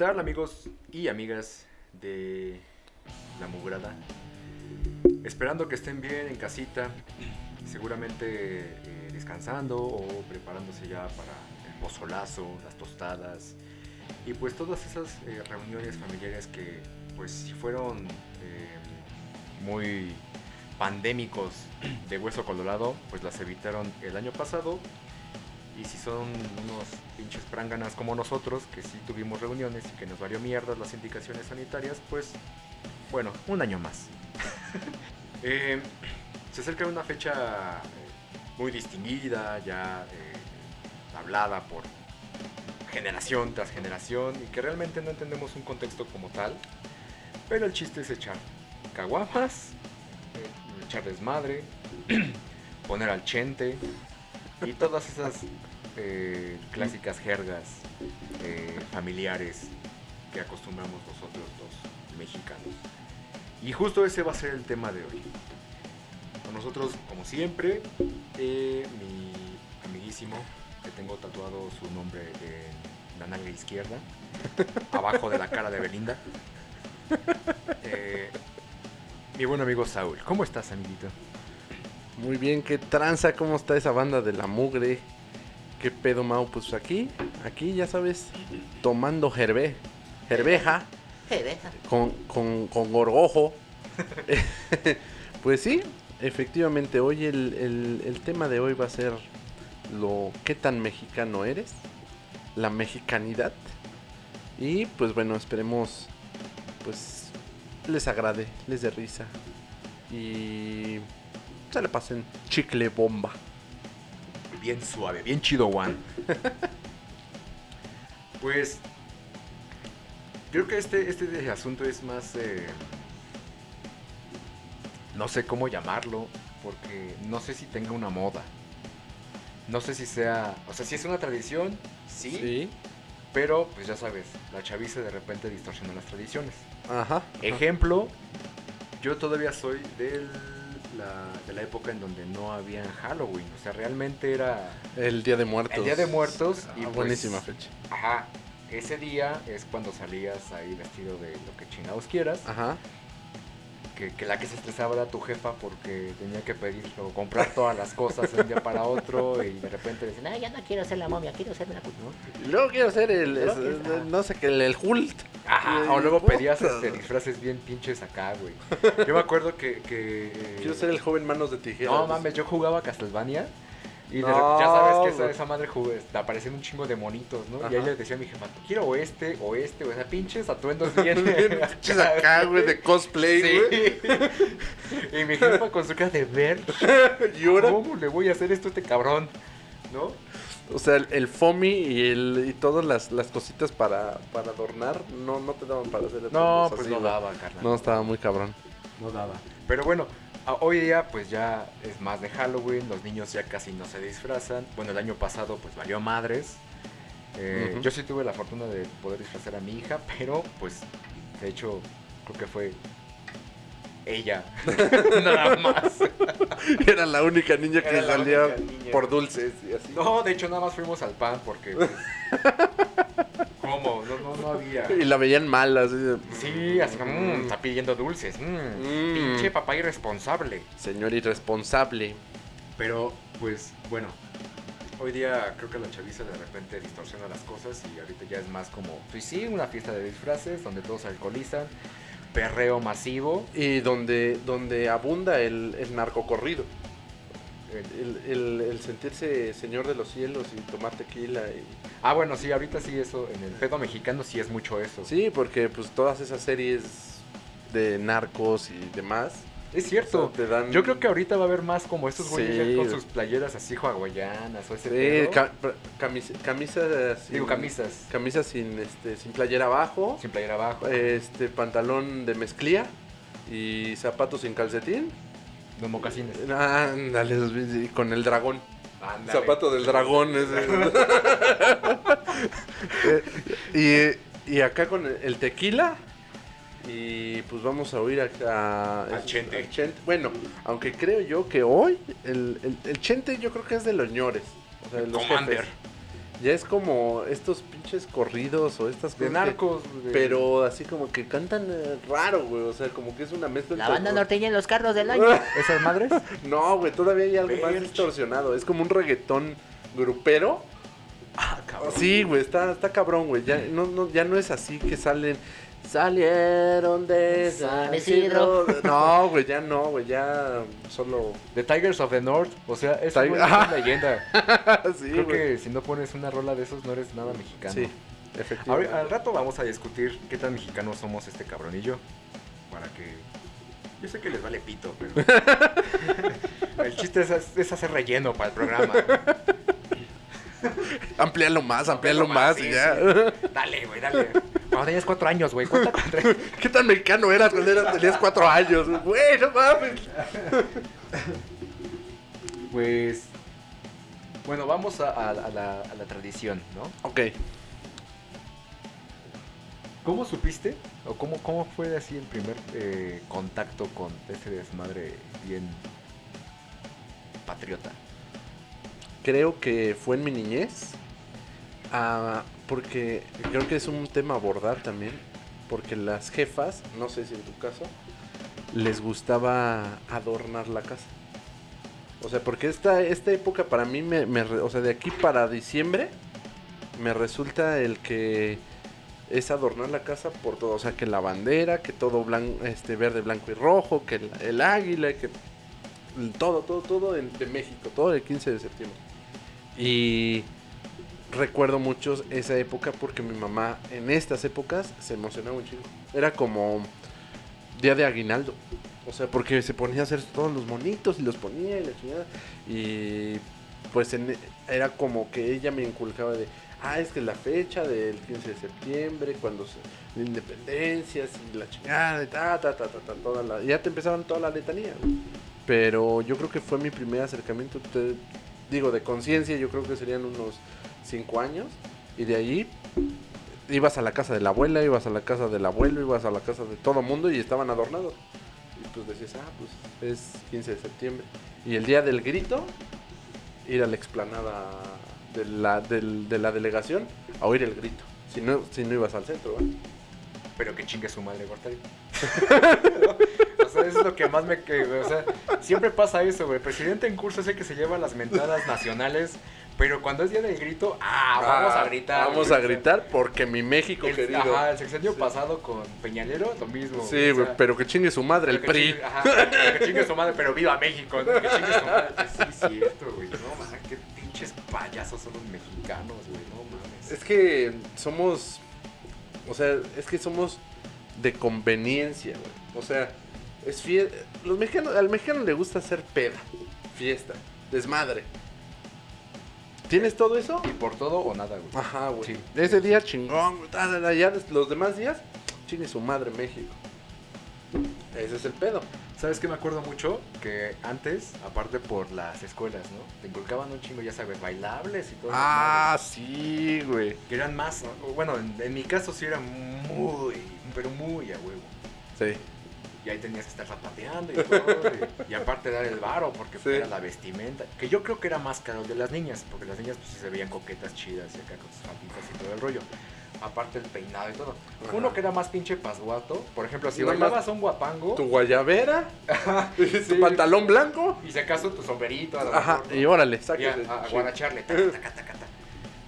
¿qué tal amigos y amigas de La Mugrada? Esperando que estén bien en casita, seguramente eh, descansando o preparándose ya para el pozolazo, las tostadas y pues todas esas eh, reuniones familiares que pues si fueron eh, muy pandémicos de hueso colorado, pues las evitaron el año pasado y si son unos pinches pránganas como nosotros, que sí tuvimos reuniones y que nos valió mierda las indicaciones sanitarias, pues bueno, un año más. Eh, se acerca una fecha eh, muy distinguida, ya eh, hablada por generación tras generación y que realmente no entendemos un contexto como tal. Pero el chiste es echar caguamas, echar desmadre, poner al chente y todas esas eh, clásicas jergas eh, familiares que acostumbramos nosotros los mexicanos. Y justo ese va a ser el tema de hoy. Con nosotros, como siempre, eh, mi amiguísimo, que tengo tatuado su nombre en la nalga izquierda, abajo de la cara de Belinda. Mi buen amigo Saúl, ¿cómo estás, amiguito? Muy bien, qué tranza, cómo está esa banda de la mugre. ¿Qué pedo, Mau? Pues aquí, aquí ya sabes, tomando gerbe, gerbeja, con, con, con gorgojo. pues sí, efectivamente, hoy el, el- el tema de hoy va a ser lo qué tan mexicano eres, la mexicanidad. Y pues bueno, esperemos, pues les agrade, les dé risa. Y se le pasen chicle bomba. Bien suave, bien chido, Juan. pues. Creo que este, este asunto es más. eh, no sé cómo llamarlo. Porque no sé si tenga una moda. No sé si sea. O sea, si es una tradición, sí. Pero, pues ya sabes, la chaviza de repente distorsiona las tradiciones. Ajá. ajá. Ejemplo, yo todavía soy de la, de la época en donde no había Halloween. O sea, realmente era El Día de Muertos. el Día de Muertos. Ah, y pues, buenísima fecha. Ajá. Ese día es cuando salías ahí vestido de lo que chingados quieras. Ajá. Que, que la que se estresaba era tu jefa porque tenía que pedir o comprar todas las cosas de un día para otro y de repente decían, No, ya no quiero ser la momia, quiero ser la luego quiero ser el. Es- quiero- no sé qué, el, el Hult. Ajá, o luego pedías este, disfraces bien pinches acá, güey. Yo me acuerdo que... que Quiero ser el joven manos de tijeras. No mames, yo jugaba a Castlevania. Y No, ya sabes que esa, esa madre jugué, te aparecían un chingo de monitos, ¿no? Y ahí le decía a mi jefa, quiero o este, o este, o sea, pinches atuendos bien. Pinches acá, güey, de cosplay, güey. Sí. y mi jefa con su cara de ver, Y ahora, ¿cómo le voy a hacer esto a este cabrón? ¿No? o sea, el, el foamy y, el, y todas las, las cositas para, para adornar, no, no te daban para hacer No, cosas pues así, no daba, carnal. No, estaba muy cabrón. no daba. Pero bueno, hoy día pues ya es más de Halloween, los niños ya casi no se disfrazan. Bueno, el año pasado pues valió madres. Eh. Yo sí tuve la fortuna de poder disfrazar a mi hija, pero pues de hecho creo que fue ella, nada más. Era la única niña que salía niña. por dulces y así. No, de hecho nada más fuimos al pan porque... pues, No, no, no había... Y la veían mal, así de, Sí, así como, "Mm, está pidiendo dulces. mm, Mm. Pinche papá irresponsable. Señor irresponsable. Pero, pues, bueno, hoy día creo que la chaviza de repente distorsiona las cosas y ahorita ya es más como, pues sí, una fiesta de disfraces donde todos se alcoholizan, perreo masivo. Y donde, donde abunda el, el narcocorrido. El, el- el sentirse señor de los cielos y tomar tequila. Y... Ah, bueno, sí, ahorita sí eso, en el pedo mexicano sí es mucho eso. Sí, porque pues todas esas series de narcos y demás. Es cierto. o sea, te dan... Yo creo que ahorita va a haber más como estos güeyes Sí. con sus playeras así hawaianas o ese Sí, ca- camis- camisas... sin- Digo, camisas. Camisas sin, este, sin playera abajo. Sin playera abajo. Este, pantalón de mezclilla. Y zapatos sin calcetín. Los mocasines. Ándale, con el dragón. Zapato del dragón. ese. Eh, y, y acá con el, tequila. Y pues vamos a oír acá. Al Chente. Bueno, aunque creo yo que hoy el, el, el Chente yo creo que es de los ñores. O sea, de los Commander. jefes. Ya es como estos pinches corridos o estas De cosas que- narcos. de- pero así como que cantan eh, raro, güey. O sea, como que es una mezcla. La banda norteña en los carros del año. ¿Esas madres? No, güey, todavía hay algo más distorsionado. Es como un reggaetón grupero. Ah, cabrón. Sí, güey, está, está cabrón, güey. Ya no, no, ya no es así que salen. Salieron de San San Isidro. No, güey, ya no, güey, ya solo. The Tigers of the North. O sea, es Tiger- una leyenda. sí, Creo que si no pones una rola de esos no eres nada mexicano. Sí, Ahora, efectivamente. al rato vamos a discutir qué tan mexicanos somos este yo. Para que. Yo sé que les vale pito, pero. el chiste es, es hacer relleno para el programa. Amplíalo más, amplíalo Amplíalo más más, y sí, ya. Dale, güey, dale. Cuando tenías cuatro años, güey. ¿Qué tan mexicano eras cuando eras, tenías cuatro años? Güey, no mames. Pues. Bueno, vamos a, a- a la, a la tradición, ¿no? Ok. ¿Cómo supiste? ¿O cómo, cómo fue así el primer eh, contacto con ese desmadre bien patriota? Creo que fue en mi niñez. ah, porque creo que es un tema a abordar también. Porque las jefas, no sé si en tu caso, les gustaba adornar la casa. O sea, porque esta, esta época para mí, me, o sea, de aquí para diciembre, me resulta el que es adornar la casa por todo. O sea, que la bandera, que todo blanco, este, verde, blanco y rojo, que el, águila, que todo, todo, todo en- de México, todo el 15 de septiembre. Y recuerdo mucho esa época porque mi mamá en estas épocas se emocionaba un chingo. Era como día de aguinaldo. O sea, porque se ponía a hacer todos los monitos y los ponía y la chingada. Y pues era como que ella me inculcaba de, ah, es que la fecha del 15 de septiembre, cuando se, la independencia, y la chingada, y ta, ta, ta, ta, ta, toda ya te empezaban toda la letanía. Pero yo creo que fue mi primer acercamiento, digo, de conciencia, yo creo que serían unos 5 años. Y de ahí ibas a la casa de la abuela, ibas a la casa del abuelo, ibas a la casa de todo mundo y estaban adornados. Y pues decías, ah, pues es 15 de septiembre. Y el día del grito, ir a la explanada de la, de la delegación a oír el grito. Si no, si no ibas al centro, ¿va? Pero que chingue su madre, Gortari. o sea, es lo que más me que, O sea, siempre pasa eso, güey. El presidente en curso es el que se lleva las mentadas nacionales. Pero cuando es día del grito, ah, vamos a gritar. Vamos güey, a o gritar porque mi México el, querido. Ajá, el sexenio Sí. pasado con Peñalero, lo mismo. Sí, o güey, sea, pero que chingue su madre, el PRI. chingue- ajá, pero que chingue su madre, pero viva México. Que chingue su madre. Sí, es cierto, güey. No mames, qué pinches payasos son los mexicanos, güey. No mames. Es que somos. O sea, es que somos de conveniencia, güey. O sea, es fiel. Los mexicanos, al mexicano le gusta hacer peda, fiesta, desmadre. ¿Tienes todo eso? Y por todo o nada, güey. Ajá, güey. Sí. Ese día chingón, güey. Ya los demás días, chingue su madre México. Ese es el pedo. ¿Sabes qué me acuerdo mucho? Que antes, aparte por las escuelas, ¿no? Te inculcaban un chingo, ya sabes, bailables y todo. Ah, sí, güey. Que eran más, bueno, en, en mi caso sí era muy, pero muy a huevo. Sí. Y ahí tenías que estar zapateando y todo. y, y aparte dar el varo, porque Sí. era la vestimenta. Que yo creo que era más caro de las niñas, porque las niñas pues sí se veían coquetas chidas y acá con sus falditas y todo el rollo. Aparte el peinado y todo. Ajá. Uno que era más pinche pasguato, por ejemplo, si más bailabas un guapango Tu guayabera, tu Sí. pantalón blanco. y si acaso tu sombrerito, a lo Ajá, y órale, sáquese. a, a Sí. guaracharle, taca, taca, taca, taca.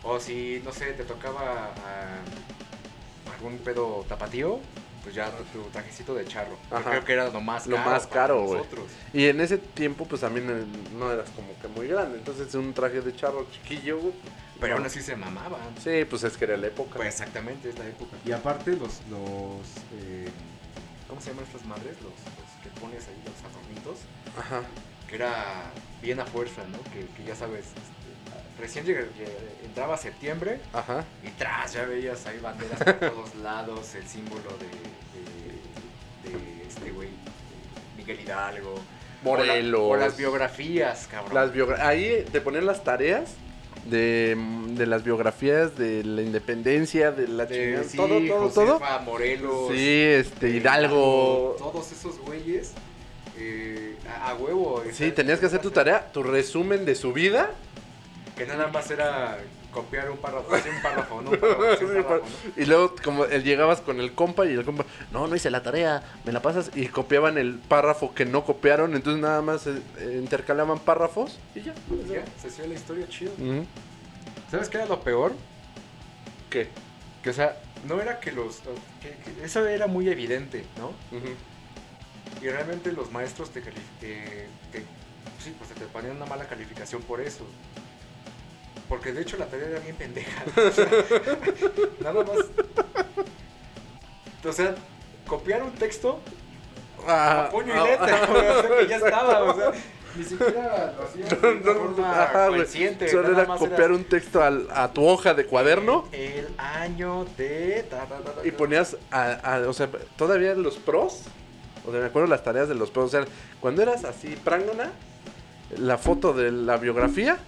O si, no sé, te tocaba ah, algún pedo tapatío, pues ya tu, tu trajecito de charro. Yo creo que era lo más Lo caro. más para caro, güey. Y en ese tiempo, pues también eh, no eras como que muy grande. Entonces, un traje de charro chiquillo, güey. Pero aún así se mamaban. Sí, pues es que era la época. Pues exactamente, es la época. Y aparte los, los eh, ¿cómo se llaman estas madres? Los, los que pones ahí, los adornitos. Ajá. Que era bien a fuerza, ¿no? Que, que ya sabes, este, recién lleg- lleg- entraba septiembre Ajá. y tras ya veías ahí banderas por todos lados, el símbolo de, de, de este güey, Miguel Hidalgo. Morelos. O, la- o las biografías, cabrón. Las biogra- Ahí te ponían las tareas de, de las biografías de la independencia, de la De- chingada, sí, todo, todo, todo. Morelos. Sí, este, eh, Hidalgo. Todos esos güeyes. eh, a, a huevo. Sí, tenías que hacer tu tarea, tu resumen de su vida. Que nada más era copiar un párrafo, así un párrafo, no un párrafo, así un párrafo, Y luego, como él llegabas con el compa y el compa, no, no hice la tarea, me la pasas. Y copiaban el párrafo que no copiaron, entonces nada más eh, eh, intercalaban párrafos y ya. Ya, se hacía la historia chido. ¿Sabes qué era lo peor? ¿Qué? Que, o sea, no era que los... que- que eso era muy evidente, ¿no? Y realmente los maestros te, te, te- sí, pues te ponían una mala calificación por eso. Porque de hecho la tarea era bien pendeja. O sea, nada más. O sea, copiar un texto Ah, a puño y ah, letra, ah, o sea, que ya estaba, o sea, ni siquiera lo hacías de una forma Ajá, consciente. Solo era copiar era un texto al- a tu hoja de cuaderno El, año de. ta, ta, ta, ta, y ponías, a, a- o sea, todavía los pros. O sea, me acuerdo las tareas de los pros. O sea, cuando eras así, prángana, la foto de la biografía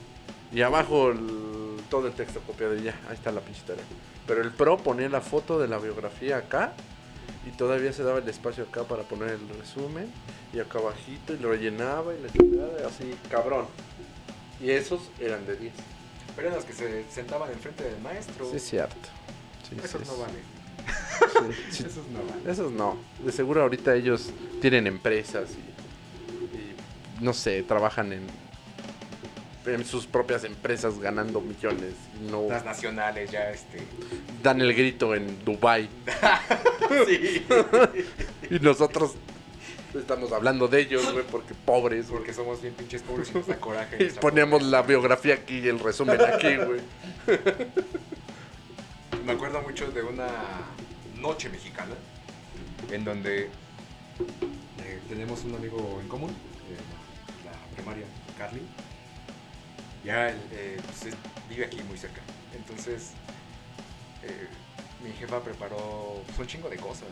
y abajo el- todo el texto copiado y ya, ahí está la pinche tarea. Pero el pro ponía la foto de la biografía acá y todavía se daba el espacio acá para poner el resumen y acá abajito y lo rellenaba y chingada, así, cabrón. Y esos eran de 10. Pero eran los que se sentaban enfrente del maestro. Sí, es cierto. Sí, Esos sí, no valen. Sí. Esos no valen. Esos no. De seguro ahorita ellos tienen empresas y, y, no sé, trabajan en, en sus propias empresas ganando millones. No Las nacionales ya, este. dan el grito en Dubai sí. y nosotros estamos hablando de ellos, güey, porque pobres. Porque somos bien pinches pobres y nos da coraje. Y poníamos la biografía aquí y el resumen aquí, güey. Me acuerdo mucho de una noche mexicana en donde eh, tenemos un amigo en común, eh, la primaria, Carly. Ya eh, pues, vive aquí muy cerca. Entonces, eh, mi jefa preparó pues, un chingo de cosas.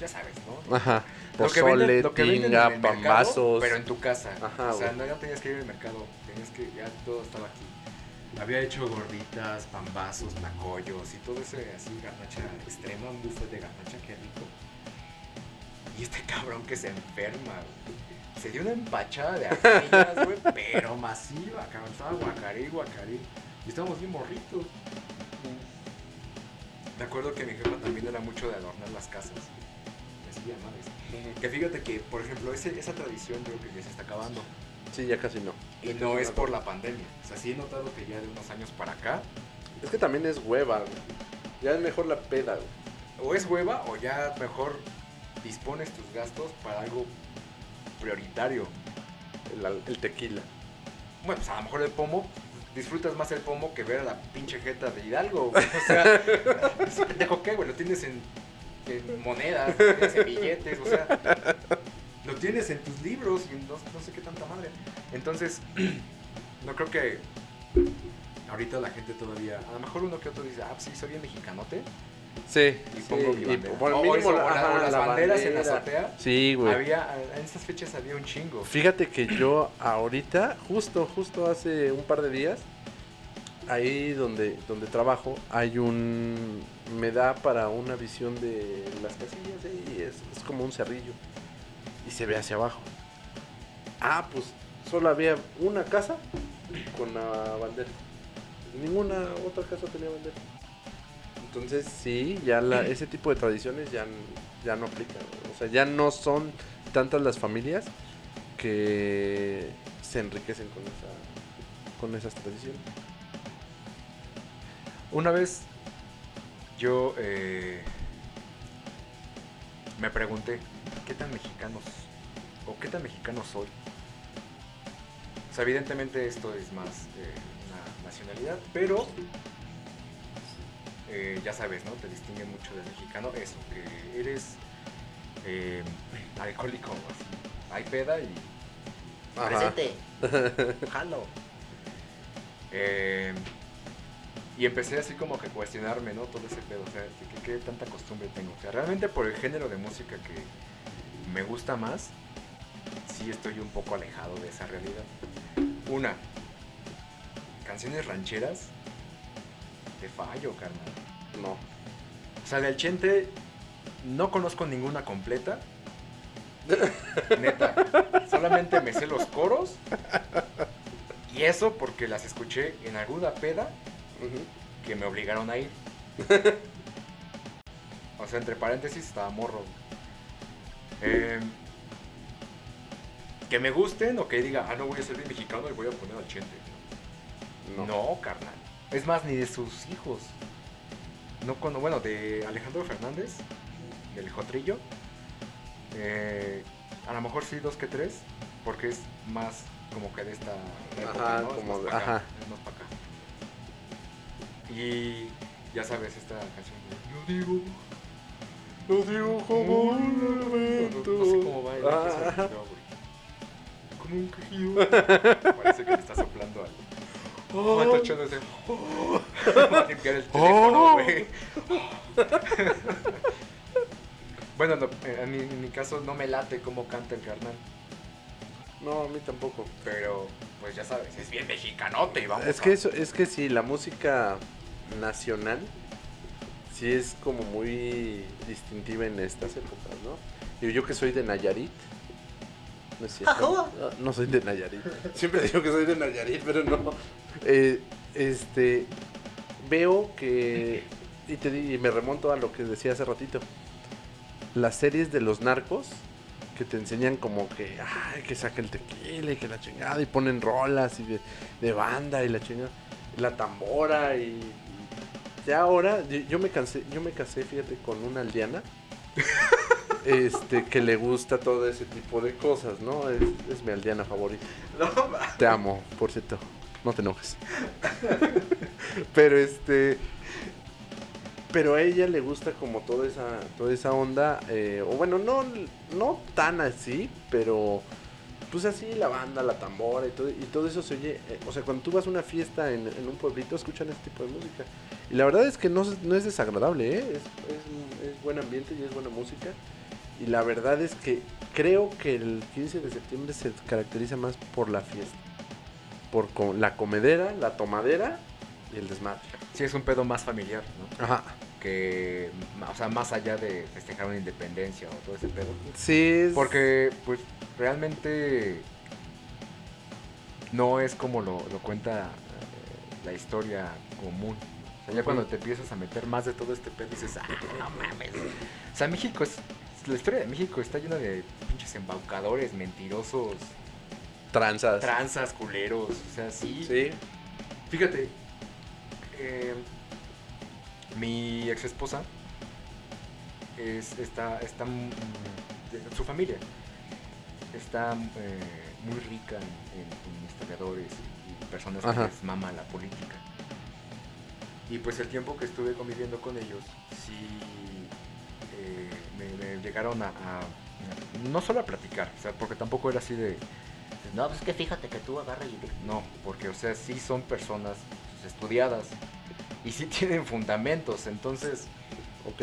Ya sabes, ¿no? Ajá. Pozole, tinga, pambazos. Pero en tu casa. Ajá, o sea, no, no tenías que ir al mercado. Tenías que, ya todo estaba aquí. Había hecho gorditas, pambazos, nacollos y todo ese así garnacha extrema, un buffet de garnacha, qué rico. Y este cabrón que se enferma. Se dio una empachada de aquellas, güey, pero masiva, cabrón. Estaba guacarí, guacarí. Y estábamos bien morritos. Me acuerdo que mi jefa también era mucho de adornar las casas. Me hacía madres. Que fíjate que, por ejemplo, ese- esa tradición creo que ya se está acabando. Sí, ya casi no. Y no es por la pandemia. O sea, sí he notado que ya de unos años para acá, Es que también es hueva, güey. Ya es mejor la peda, güey. o es hueva o ya mejor dispones tus gastos para algo prioritario. El, el tequila. Bueno, pues a lo mejor el pomo, disfrutas más el pomo que ver a la pinche jeta de Hidalgo. güey. O sea, pendejo qué, güey, lo tienes en, en monedas, lo tienes en billetes, o sea, lo tienes en tus libros y no, no sé qué tanta madre. Entonces, no creo que ahorita la gente todavía, a lo mejor uno que otro dice, ah, pues sí, soy bien mexicanote Sí. y sí, pongo mi bandera. por o, mínimo eso, la- ajá, las la banderas en la bandera. azotea. Sí, güey. Había, en estas fechas había un chingo. Fíjate que yo ahorita, justo, justo hace un par de días, ahí donde, donde trabajo, hay un... Me da para una visión de las casillas y es, es como un cerrillo. Y se ve hacia abajo. Ah, pues solo había una casa con la bandera. Ninguna otra casa tenía bandera. Entonces sí, ya la, ese tipo de tradiciones ya, ya no aplican. O sea, ya no son tantas las familias que se enriquecen con esa con esas tradiciones. Una vez yo eh, me pregunté, ¿qué tan mexicanos o qué tan mexicano soy? O sea, evidentemente esto es más eh, una nacionalidad, pero eh, ya sabes, ¿no? Te distingue mucho del mexicano eso, que eres eh, alcohólico, así. Hay peda y Presente. Jalo. Eh, y empecé así como que cuestionarme, ¿no? Todo ese pedo, o sea, qué tanta costumbre tengo. O sea, realmente por el género de música que me gusta más, sí estoy un poco alejado de esa realidad. Una, canciones rancheras, te fallo, carnal. No. O sea, del Chente no conozco ninguna completa. Neta. Solamente me sé los coros. Y eso porque las escuché en alguna peda que me obligaron a ir. o sea, entre paréntesis estaba morro. Eh, que me gusten o que diga, ah, no voy a ser bien mexicano y voy a poner al chente. No. No, carnal. Es más, ni de sus hijos. No cuando, bueno, de Alejandro Fernández, del Jotrillo. eh, a lo mejor sí dos que tres, porque es más como que de esta época, Ajá, ¿no? Es como acá, es más pa' acá. Y ya sabes esta canción de Yo digo, Lo digo como un no, no lamento. sé cómo va el Ah, Como un quejido. Parece que le está soplando algo. Oh. Va a limpiar el teléfono, Oh. bueno, no, eh, en, mi, en mi caso no me late cómo canta el carnal. No, a mí tampoco. Pero, pues ya sabes, es bien mexicanote y vamos Es a- que eso, es que sí, la música nacional sí es como muy distintiva en estas épocas, ¿no? Y yo que soy de Nayarit. No es cierto. No, no soy de Nayarit. Siempre digo que soy de Nayarit, pero no. Eh, este veo que y te y me remonto a lo que decía hace ratito. Las series de los narcos que te enseñan como que, ay, que saca el tequila y que la chingada y ponen rolas y de, de banda y la chingada, la tambora y, ya ahora yo, yo me cansé, yo me casé, fíjate, con una aldeana este que le gusta todo ese tipo de cosas, ¿no? Es, es mi aldeana favorita. No, Te amo, por cierto. No te enojes. pero este. Pero a ella le gusta como toda esa, toda esa onda. eh, o bueno, no, no tan así, pero. Pues así la banda, la tambora y todo, y todo eso se oye. eh, o sea, cuando tú vas a una fiesta en, un pueblito, escuchan este tipo de música. Y la verdad es que no, no es desagradable, ¿eh? Es- es buen ambiente y es buena música. Y la verdad es que creo que el 15 de septiembre se caracteriza más por la fiesta. Por la comedera, la tomadera y el desmadre. Sí, es un pedo más familiar, ¿no? Ajá. Que, o sea, más allá de festejar una independencia o todo ese pedo. Sí, es... Porque, pues, realmente no es como lo, lo cuenta eh, la historia común. O sea, ya cuando te empiezas a meter más de todo este pedo, dices, ah, no mames. O sea, México es. La historia de México está llena de pinches embaucadores, mentirosos, Tranzas. tranzas, culeros. O sea, sí. Sí. Fíjate, eh, mi ex esposa es, está, está, mm, su familia está eh, muy rica en, historiadores y personas Ajá. que les mama la política. Y pues el tiempo que estuve conviviendo con ellos, sí eh, me, me llegaron a, a- no solo a platicar, o sea, porque tampoco era así de, No, pues es que fíjate que tú agarras y... no, porque, o sea, sí son personas pues, estudiadas y sí tienen fundamentos. Entonces, Ok.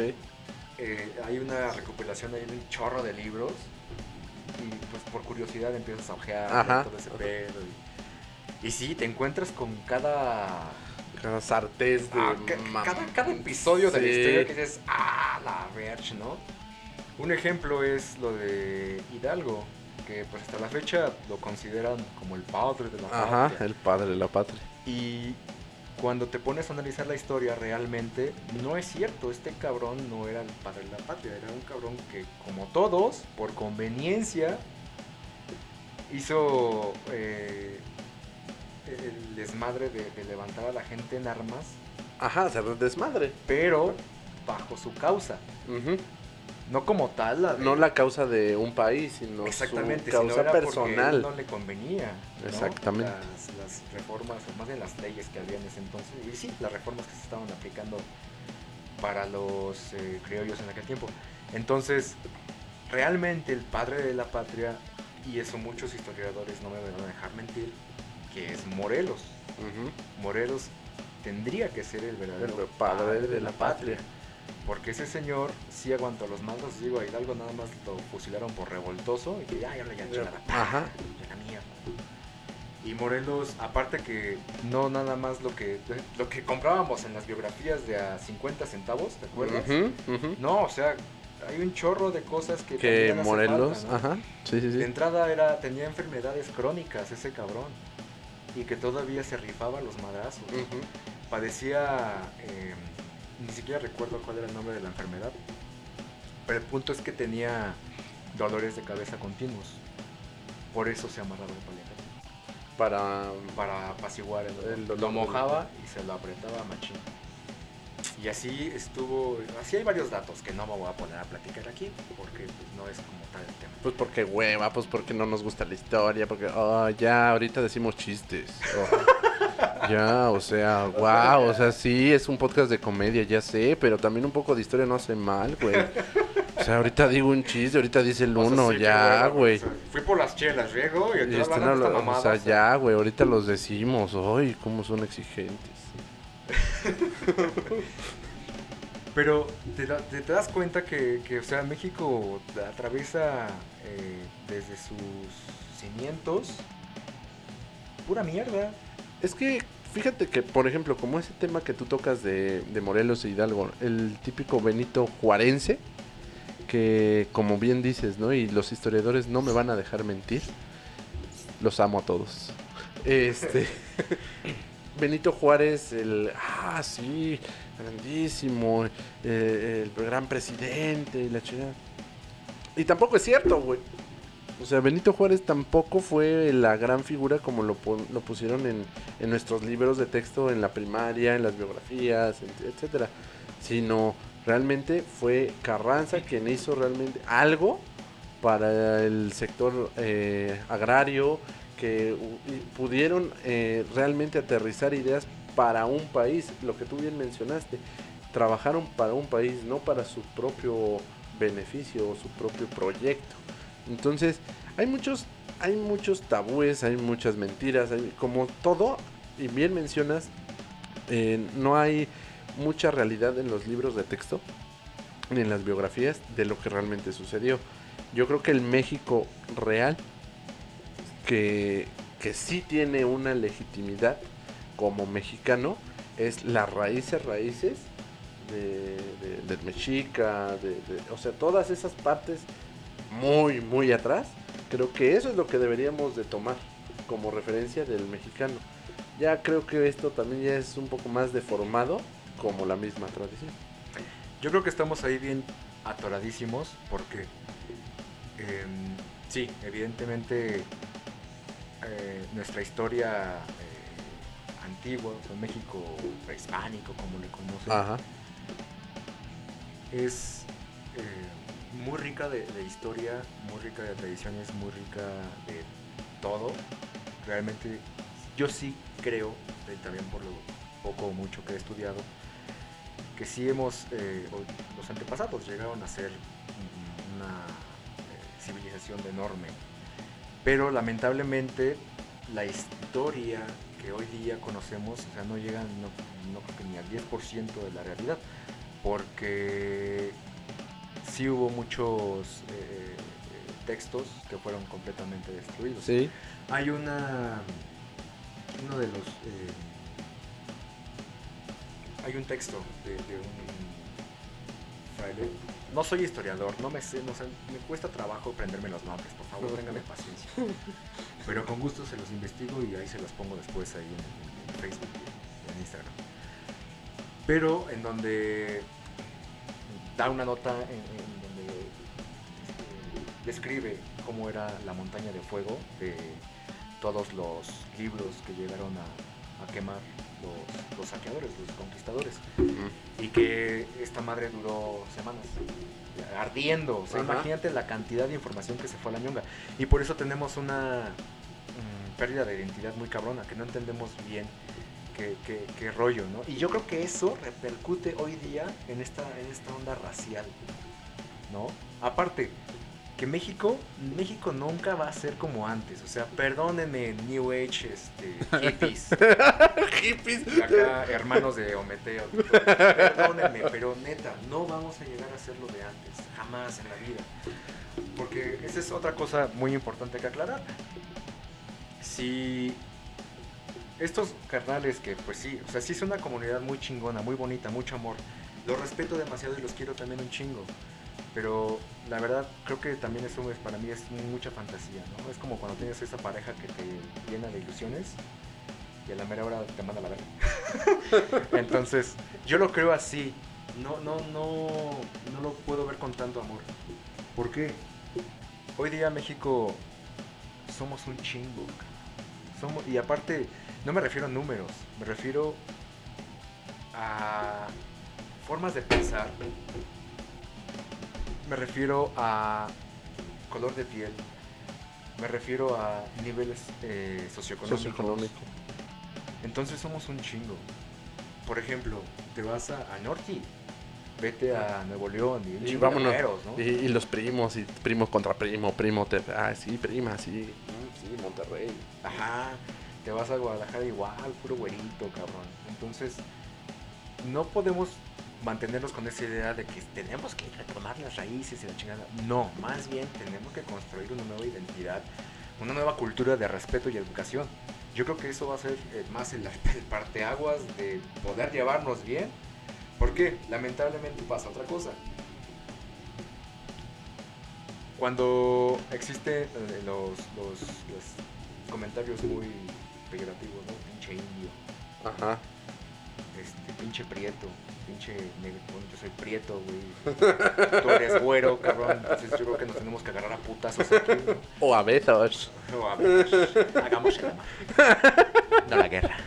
eh, hay una recopilación, hay un chorro de libros y, pues, por curiosidad empiezas a ojear Ajá. todo ese pedo. Y, y sí, te encuentras con cada, Cada sartés de... ah, ca- cada, cada episodio de la historia que dices, ah, la verge, ¿no? Un ejemplo es lo de Hidalgo, que pues hasta la fecha lo consideran como el padre de la Ajá, patria. el padre de la patria. Y cuando te pones a analizar la historia, realmente no es cierto. Este cabrón no era el padre de la patria, era un cabrón que, como todos, por conveniencia, hizo eh, el desmadre de, de levantar a la gente en armas, Ajá, hacer desmadre. pero bajo su causa. Ujú. No como tal, la de- No la causa de un país, sino exactamente, su sino causa era personal. no le convenía. ¿no? Exactamente. Las, las reformas, o más bien las leyes que había en ese entonces, y sí, las reformas que se estaban aplicando para los eh, criollos en aquel tiempo. Entonces, realmente el padre de la patria, y eso muchos historiadores no me van a dejar mentir, que es Morelos. Morelos tendría que ser el verdadero El padre de la patria. Porque ese señor sí aguantó los mandos. Digo, a Hidalgo nada más lo fusilaron por revoltoso y que ya, ya, ya, ya, chingada, Ajá. ya la mierda. Y Morelos, aparte que no nada más lo que lo que comprábamos en las biografías de a 50 centavos, ¿te acuerdas? No, o sea, hay un chorro de cosas que Que Morelos, falta, ¿no? ajá. Sí, sí, De sí. entrada era tenía enfermedades crónicas ese cabrón y que todavía se rifaba los madrazos. Ujú. padecía, eh, ni siquiera recuerdo cuál era el nombre de la enfermedad, pero el punto es que tenía dolores de cabeza continuos. Por eso se amarraba el paliacate. Para. Para apaciguar el dolor. El dolor Lo mojaba y se lo apretaba machín. Y así estuvo, así hay varios datos que no me voy a poner a platicar aquí porque pues, no es como tal el tema. Pues porque hueva, pues porque no nos gusta la historia, porque, oh, ya, ahorita decimos chistes. oh. ya, o sea, wow, o sea, sí, es un podcast de comedia, ya sé, pero también un poco de historia no hace mal, güey. O sea, ahorita digo un chiste, ahorita dice el O sea, uno, sí, ya, güey. fui por las chelas, riego y Y este, hablando o mamada, sea, o sea. ya, güey, ahorita los decimos, ay, cómo son exigentes. Pero te, da- te- te das cuenta que, que, o sea, México atraviesa eh, desde sus cimientos pura mierda. Es que, fíjate que, por ejemplo, como ese tema que tú tocas de, de Morelos e Hidalgo, el típico Benito Juarense, que como bien dices, ¿no? Y los historiadores no me van a dejar mentir. Los amo a todos. Este. Benito Juárez, el. Ah, sí, grandísimo. eh, el gran presidente y la chingada. Y tampoco es cierto, güey. O sea, Benito Juárez tampoco fue la gran figura como lo, lo pusieron en, en nuestros libros de texto en la primaria, en las biografías, et- etcétera. Sino realmente fue Carranza quien hizo realmente algo para el sector eh, agrario, que pudieron eh, realmente aterrizar ideas para un país, lo que tú bien mencionaste, trabajaron para un país, no para su propio beneficio o su propio proyecto. Entonces, hay muchos, hay muchos tabúes, hay muchas mentiras, hay- como todo, y bien mencionas, eh, no hay mucha realidad en los libros de texto ni en las biografías de lo que realmente sucedió. Yo creo que el México real, que, que sí tiene una legitimidad como mexicano, es las raíces, raíces de, de- Mexica, de- o sea, todas esas partes muy, muy atrás. Creo que eso es lo que deberíamos de tomar como referencia del mexicano. Ya creo que esto también ya es un poco más deformado como la misma tradición. Yo creo que estamos ahí bien atoradísimos porque em, sí, evidentemente eh, nuestra historia eh, antigua, o sea, México prehispánico, como le conocen, Ajá. es eh, muy rica de, historia, muy rica de tradiciones, muy rica de todo. Realmente yo sí creo, también por lo poco o mucho que he estudiado, que sí hemos, eh, los antepasados llegaron a ser una eh, civilización enorme. Pero lamentablemente la historia que hoy día conocemos, o sea, no llegan, ni al 10% de la realidad, porque sí hubo muchos eh, eh, textos que fueron completamente destruidos. Sí. Hay una. Uno de los. eh, hay un texto de, de un fraile. No soy historiador, no me sé, no sé, me cuesta trabajo aprenderme los nombres, por favor, ténganme paciencia. Pero con gusto se los investigo y ahí se los pongo después ahí en, en Facebook y en Instagram. Pero en donde da una nota en, en donde este, describe cómo era la montaña de fuego de todos los libros que llegaron a, a quemar los, los saqueadores, los conquistadores. Y que esta madre duró semanas ardiendo. O sea, imagínate la cantidad de información que se fue a la ñonga. Y por eso tenemos una mm, pérdida de identidad muy cabrona, que no entendemos bien qué, qué- qué rollo, ¿no? Y yo creo que eso repercute hoy día en esta, en esta onda racial, ¿no? Aparte, que México, México nunca va a ser como antes. O sea, perdónenme, New Age, este, hippies. Hippies. Y acá, hermanos de Ometeo. Perdónenme, pero neta, no vamos a llegar a ser lo de antes. Jamás en la vida. Porque esa es otra cosa muy importante que aclarar. Si estos carnales que, pues sí, o sea, sí es una comunidad muy chingona, muy bonita, mucho amor. Los respeto demasiado y los quiero también un chingo. Pero la verdad, creo que también eso es, para mí es mucha fantasía, ¿no? Es como cuando tienes esa pareja que te llena de ilusiones y a la mera hora te manda la verga. Entonces, yo lo creo así. No, no, no, no lo puedo ver con tanto amor. ¿Por qué? Hoy día México somos un chingo. Somos, y aparte, no me refiero a números, me refiero a formas de pensar. Me refiero a color de piel. Me refiero a niveles eh, socioeconómicos. Socioeconómico. Entonces somos un chingo. Por ejemplo, te vas a, a Norte, vete a Nuevo León y, un Y vámonos. ¿no? Y, y los primos, y primos contra primo, primo. Te, ah, sí, prima, sí. Mm, Sí, Monterrey. Ajá, te vas a Guadalajara igual, puro güerito, cabrón. Entonces, no podemos mantenernos con esa idea de que tenemos que retomar las raíces y la chingada. No, más bien tenemos que construir una nueva identidad, una nueva cultura de respeto y educación. Yo creo que eso va a ser eh, más el, el parteaguas de poder llevarnos bien, porque lamentablemente pasa otra cosa. Cuando existen eh, los, los, los comentarios muy peyorativos, ¿no? Pinche indio, Ajá. este, pinche prieto, pinche negro, yo soy prieto, güey. Tú eres güero, cabrón. Entonces yo creo que nos tenemos que agarrar a putazos aquí, ¿no? O a besos. No, a ver, hagamos el amor. No la guerra.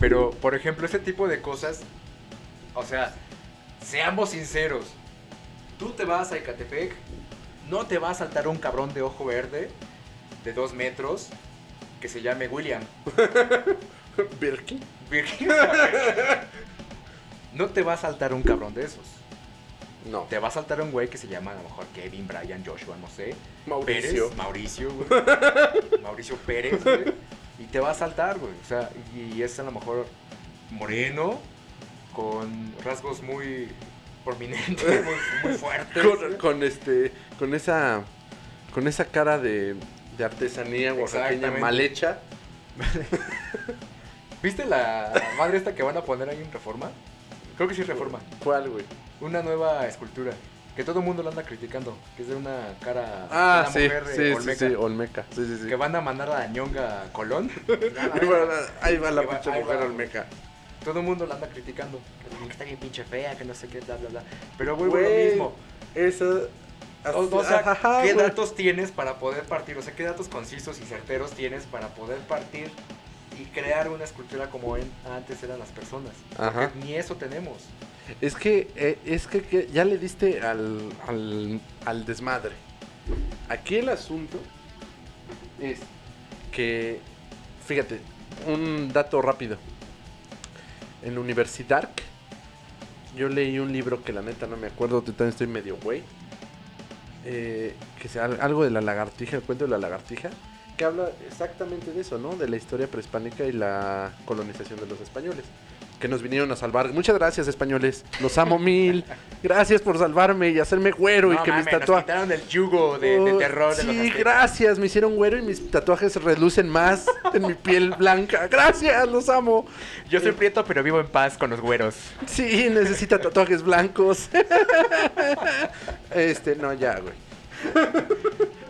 Pero, por ejemplo, ese tipo de cosas, o sea, seamos sinceros. Tú te vas a Ecatepec, no te va a saltar un cabrón de ojo verde de dos metros que se llame William. Birkin. No te va a saltar un cabrón de esos. No. Te va a saltar un güey que se llama a lo mejor Kevin, Brian, Joshua, no sé. Mauricio. Pérez, Mauricio, güey. Mauricio Pérez, güey. Y te va a saltar, güey. O sea, y es a lo mejor moreno, con rasgos muy prominentes, muy, muy fuertes. Con, con este. Con esa. Con esa cara de. De artesanía oaxaqueña mal hecha. ¿Viste la madre esta que van a poner ahí en Reforma? Creo que sí Reforma. ¿Cuál, güey? Una nueva escultura. Que todo el mundo la anda criticando. Que es de una cara. Ah, una sí, mujer, eh, sí, sí, olmeca, sí, Olmeca. Sí, sí, sí. Que van a mandar a ñonga a Colón. Ahí va, la pinche mujer va. Olmeca. Todo el mundo la anda criticando. Que está bien pinche fea, que no sé qué, bla, bla, bla. Pero a lo Güey, mismo. Eso. O, sea, Ajá, ¿qué güey. datos tienes para poder partir? O sea, ¿qué datos concisos y certeros tienes para poder partir y crear una escultura como en- antes eran las personas? Ajá. Ni eso tenemos. Es que, eh, es que, que ya le diste al, al, al desmadre. Aquí el asunto es que, fíjate, un dato rápido. En Universidad, yo leí un libro que la neta no me acuerdo, yo también estoy medio güey. Eh, que sea algo de la lagartija, el cuento de la lagartija, que habla exactamente de eso, ¿no? De la historia prehispánica y la colonización de los españoles. Que nos vinieron a salvar. Muchas gracias, españoles. Los amo mil. Gracias por salvarme y hacerme güero y que mames, mis tatuajes. quitaron el yugo de, de Oh, terror de los Sí, gracias. Me hicieron güero y mis tatuajes relucen más en mi piel blanca. Gracias, los amo. Yo soy prieto, pero vivo en paz con los güeros. Sí, necesita tatuajes blancos. Este, no, ya, güey.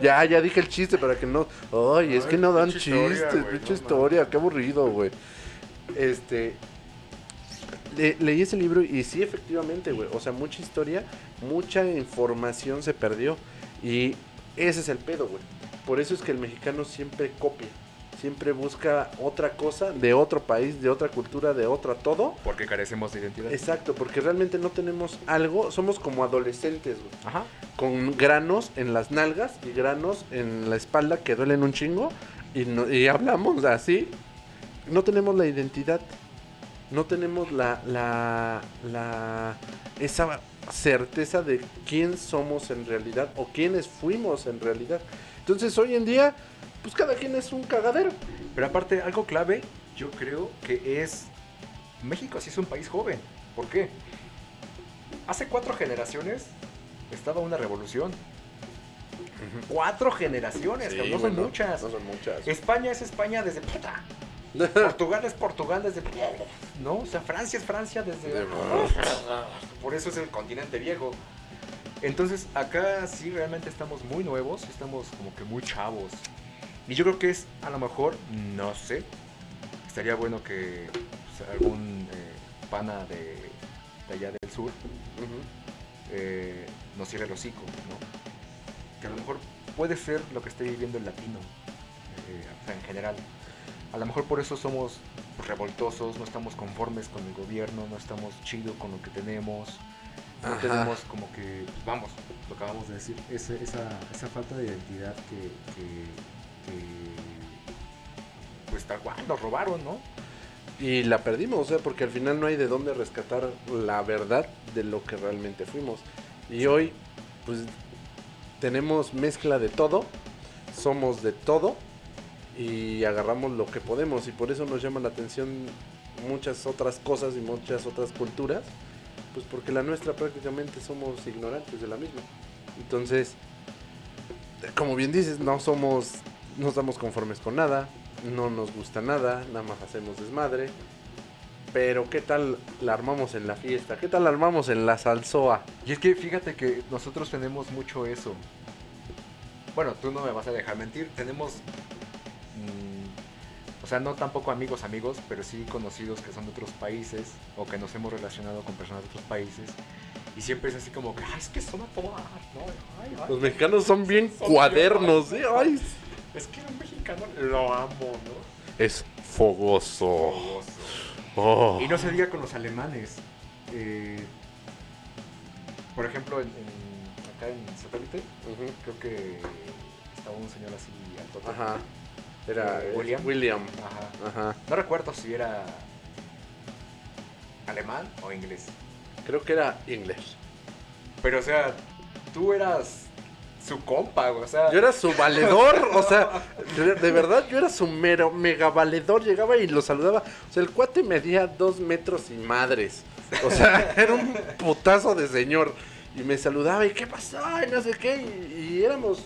Ya, ya dije el chiste para que no. Ay, es que no dan chistes, pinche historia, qué aburrido, güey. Este. Le- leí ese libro y sí, efectivamente, güey. O sea, mucha historia, mucha información se perdió. Y ese es el pedo, güey. Por eso es que el mexicano siempre copia. Siempre busca otra cosa de otro país, de otra cultura, de otra todo. Porque carecemos de identidad. Exacto, porque realmente no tenemos algo, somos como adolescentes, güey, Ajá. con granos en las nalgas y granos en la espalda que duelen un chingo y, no- y hablamos así. No tenemos la identidad, no tenemos la, la, la, esa certeza de quién somos en realidad o quiénes fuimos en realidad. Entonces hoy en día, pues cada quien es un cagadero. Pero aparte, algo clave, yo creo que es. México sí es un país joven. ¿Por qué? Hace cuatro generaciones estaba una revolución. Cuatro generaciones, Sí, cabrón, no son muchas. No son muchas. España es España desde puta. Portugal es Portugal desde. ¿No? O sea, Francia es Francia desde. Por eso es el continente viejo. Entonces, acá sí realmente estamos muy nuevos, estamos como que muy chavos. Y yo creo que es, a lo mejor, no sé, estaría bueno que pues, algún eh, pana de, de allá del sur eh, nos cierre el hocico, ¿no? Que a lo mejor puede ser lo que esté viviendo el latino, eh, o sea, en general. A lo mejor por eso somos revoltosos, no estamos conformes con el gobierno, no estamos chido con lo que tenemos, no Ajá. tenemos como que, pues, vamos, lo acabamos de decir, esa, esa falta de identidad que, que- que, pues tal cual, nos robaron, ¿no? Y la perdimos, o sea, porque al final no hay de dónde rescatar la verdad de lo que realmente fuimos. Y hoy, pues, tenemos mezcla de todo, somos de todo y agarramos lo que podemos. Y por eso nos llama la atención muchas otras cosas y muchas otras culturas, pues porque la nuestra prácticamente somos ignorantes de la misma. Entonces, como bien dices, no somos, no estamos conformes con nada, no nos gusta nada, nada más hacemos desmadre. Pero ¿qué tal la armamos en la fiesta? ¿Qué tal la armamos en la salsoa? Y es que fíjate que nosotros tenemos mucho eso. Bueno, tú no me vas a dejar mentir. Tenemos. O sea, no tampoco amigos, amigos, pero sí conocidos que son de otros países o que nos hemos relacionado con personas de otros países. Y siempre es así como que, ay, es que son a toda arte, ¿no? Ay, ay, Los mexicanos son bien Son cuadernos, bien- ¿eh? Ay, es que un mexicano lo amo, ¿no? es fogoso. Fogoso. Oh. Y no se diga con los alemanes. Eh, por ejemplo, en, en- acá en Satélite, creo que estaba un señor así alto. Ajá. Era Eh, William. William. Ajá. Ajá. No recuerdo si era alemán o inglés. Creo que era inglés. Pero, o sea, tú eras su compa, o sea... Yo era su valedor, o sea, de, de verdad yo era su mero, mega valedor, llegaba y lo saludaba. O sea, el cuate medía dos metros y madres. O sea, era un putazo de señor. Y me saludaba y qué pasó, y no sé qué. Y, y éramos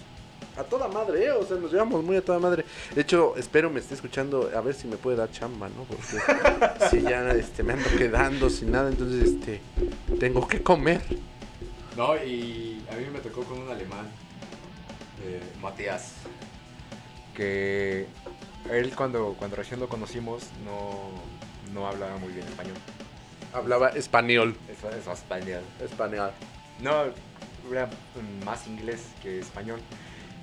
a toda madre, ¿eh? o sea, nos llevamos muy a toda madre. De hecho, espero me esté escuchando a ver si me puede dar chamba, ¿no? Porque si ya este, me ando quedando sin nada, entonces este, tengo que comer. No, y a mí me tocó con un alemán, eh, Matías, que él cuando, cuando recién lo conocimos no, no hablaba muy bien español. Hablaba español. Eso es español. Español. No, era más inglés que español.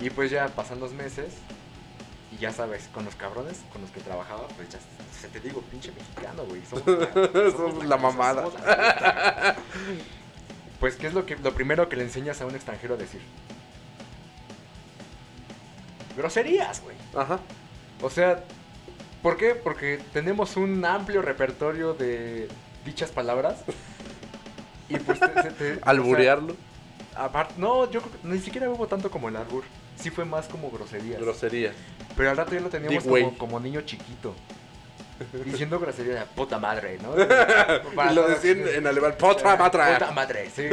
Y pues ya pasan los meses y ya sabes, con los cabrones con los que trabajaba, pues ya se te digo, pinche mexicano, güey. Somos, la, Somos la cosa, mamada. somos la fiesta. Pues, ¿qué es lo, que, lo primero que le enseñas a un extranjero a decir? Groserías, güey. Ajá. O sea, ¿por qué? Porque tenemos un amplio repertorio de dichas palabras. Y pues te, te- te- o sea, Alburearlo. aparte, no, yo creo que ni siquiera hubo tanto como el albur. Sí fue más como groserías. Grosería. Pero al rato ya lo teníamos como, como niño chiquito. Diciendo groserías de puta madre, ¿no? Y lo decían en alemán, potra matra. Puta madre, sí.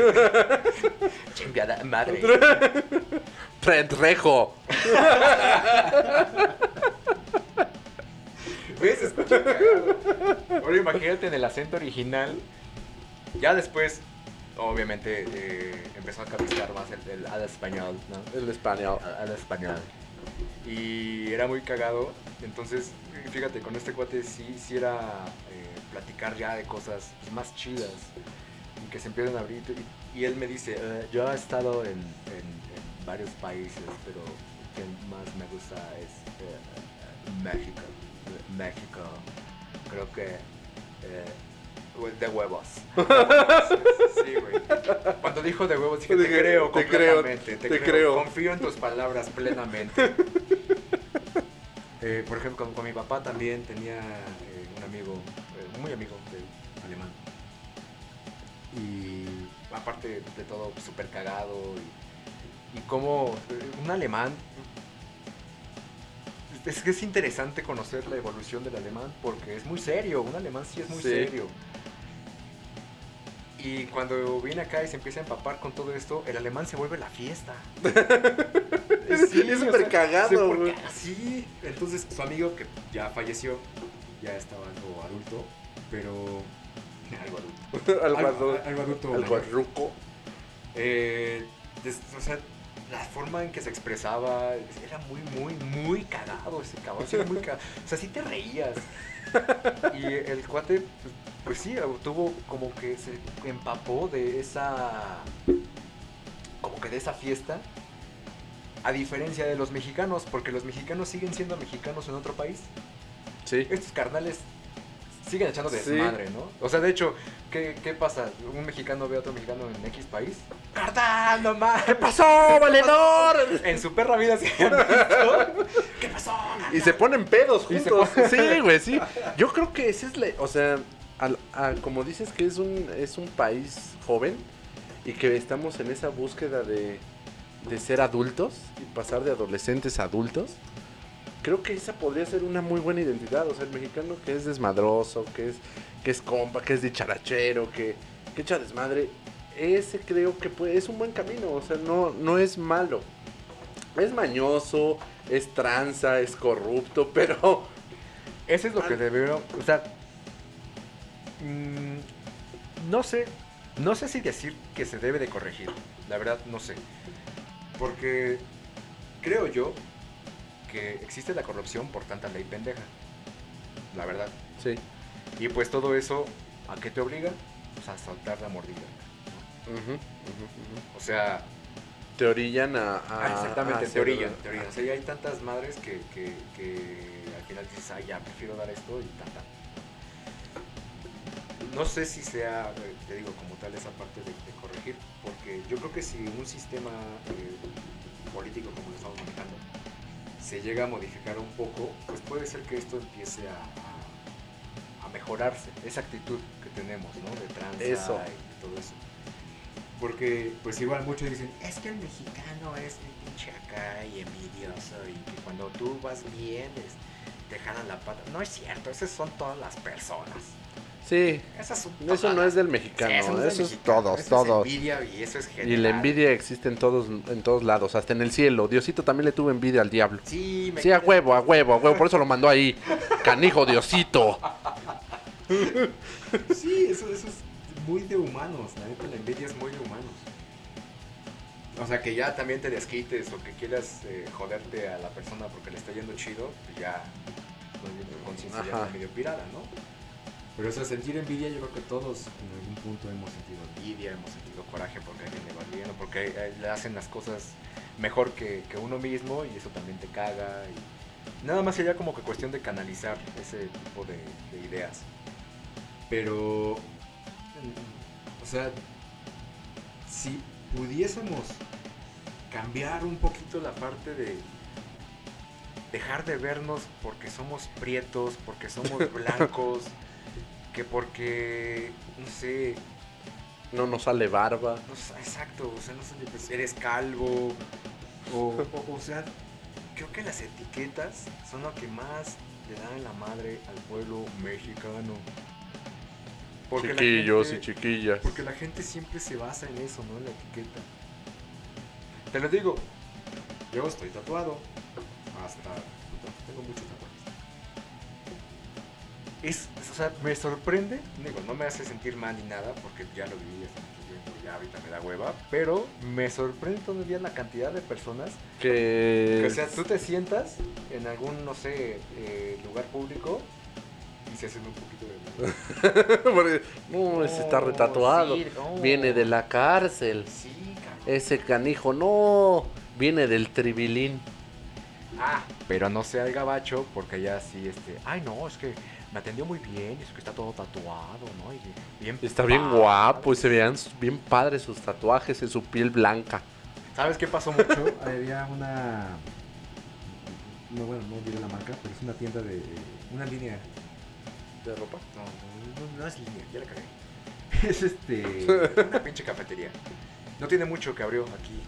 Chingada madre. Prendrejo. ¿Ves? Escucha. Ahora imagínate en el acento original. Ya después, obviamente, eh, empezó a captar más el, el al español, ¿no? El español. Al, al español. Y era muy cagado. Entonces, fíjate, con este cuate sí, sí era eh, platicar ya de cosas más chidas. Y que se empiezan a abrir. Y, y él me dice, "Eh, yo he estado en, en- en varios países, pero que más me gusta es México. México. Creo que... de huevos. Sí, güey. Cuando dijo de huevos dije, te Dije, creo te creo, te, te creo, creo. Confío en tus palabras plenamente. Eh, por ejemplo, con, con mi papá también tenía eh, un amigo, eh, muy amigo de alemán. Y aparte de todo, súper cagado. Y, y como un alemán... Es que es interesante conocer la evolución del alemán porque es muy serio. Un alemán sí es muy Sí. serio. Y cuando viene acá y se empieza a empapar con todo esto, el alemán se vuelve la fiesta. Es- es súper cagado, güey. Sí, entonces su amigo que ya falleció, ya estaba algo adulto, pero... Algo adulto. Algo Algo, adulto. algo adulto. Algo ruco. Eh, des- o sea, la forma en que se expresaba era muy, muy, muy cagado ese cabrón. era muy cagado. O sea, sí te reías. Y el cuate, pues, pues sí, tuvo como que se empapó de esa. como que de esa fiesta. A diferencia de los mexicanos, porque los mexicanos siguen siendo mexicanos en otro país. Sí. Estos carnales siguen echando Sí. desmadre, ¿no? O sea, de hecho, ¿qué, qué pasa? Un mexicano ve a otro mexicano en X país. ¡Carnal, no más! ¿Qué pasó, valedor? En su perra vida se. ¿Qué pasó? Y se ponen pedos juntos. ponen- Sí, güey, sí. Yo creo que esa es la. O sea, al- a- como dices que es un, es un país joven y que estamos en esa búsqueda de, de ser adultos y pasar de adolescentes a adultos. Creo que esa podría ser una muy buena identidad. O sea, el mexicano que es desmadroso, que es, que es compa, que es dicharachero, que, que echa desmadre. Ese creo que puede- es un buen camino. O sea, no, no es malo. Es mañoso, es tranza, es corrupto, pero Eso es lo que debieron. O sea. mm, no sé. No sé si decir que se debe de corregir. La verdad, no sé. Porque creo yo que existe la corrupción por tanta ley pendeja. La verdad. sí. Y pues todo eso, ¿a qué te obliga? Pues a soltar la mordida. O sea, Te orillan a. a- ah, exactamente, a te orillan, te orillan. O sea, ya hay tantas madres que, que, que al final dices, ay, ya prefiero dar esto y tanta. No sé si sea, eh, te digo, como tal, esa parte de, de corregir, porque yo creo que si un sistema eh, político como lo estamos manejando se llega a modificar un poco, pues puede ser que esto empiece a, a- mejorarse, esa actitud que tenemos, ¿no? De tranza Eso. y todo eso. Porque, pues igual muchos dicen, es que el mexicano es pinche acá y envidioso y que cuando tú vas bien es- te jalan la pata. No es cierto, esas son todas las personas. Sí, eso no es del Sí, mexicano, eso no es del eso es mexicano, todos, eso todos. Es envidia y eso es Y general. la envidia existe en todos, en todos lados, hasta en el cielo. Diosito también le tuvo envidia al diablo. Sí, me Sí, a huevo, a huevo, a huevo, por eso lo mandó ahí. Canijo Diosito. Sí, eso, eso es muy de humanos. La neta, la envidia es muy de humanos. O sea, que ya también te desquites o que quieras eh, joderte a la persona porque le está yendo chido, pues ya ya Ajá. está medio pirada, ¿no? Pero eso, sentir envidia, yo creo que todos en algún punto hemos sentido envidia, hemos sentido coraje porque alguien le va bien o porque le hacen las cosas mejor que, que uno mismo y eso también te caga. Y nada más sería como que cuestión de canalizar ese tipo de, de ideas. Pero, o sea, si pudiésemos cambiar un poquito la parte de dejar de vernos porque somos prietos, porque somos blancos, que porque, no sé, No nos sale barba. no exacto, o sea, no sé, pues, eres calvo, o, o, o sea, creo que las etiquetas son lo que más le dan la madre al pueblo mexicano. Porque Chiquillos gente- y chiquillas. porque la gente siempre se basa en eso, ¿no? En la etiqueta. Te lo digo, yo estoy tatuado. Hasta. Tengo muchos tatuajes. Es, o sea, me sorprende. Digo, no me hace sentir mal ni nada, porque ya lo viví hace mucho tiempo, ya ahorita me da hueva. Pero me sorprende todavía la cantidad de personas Que. que, o sea, tú te sientas en algún, no sé, eh, lugar público y se hacen un poquito de. Porque, no, ese está retatuado. sí, no. Viene de la cárcel. Sí. Ese canijo, no. Viene del tribilín. Ah, pero no sea el gabacho, porque ya sí, este. Ay, no, es que me atendió muy bien, es que está todo tatuado, ¿no? Y bien Está bien padre. guapo y se vean bien padres sus tatuajes en su piel blanca. ¿Sabes qué pasó mucho? Había una. No, bueno, no diré la marca, pero es una tienda de. Una línea. ¿De ropa? No, no, no, no es línea, ya la cagué. Es este. Una pinche cafetería. No tiene mucho que abrió aquí.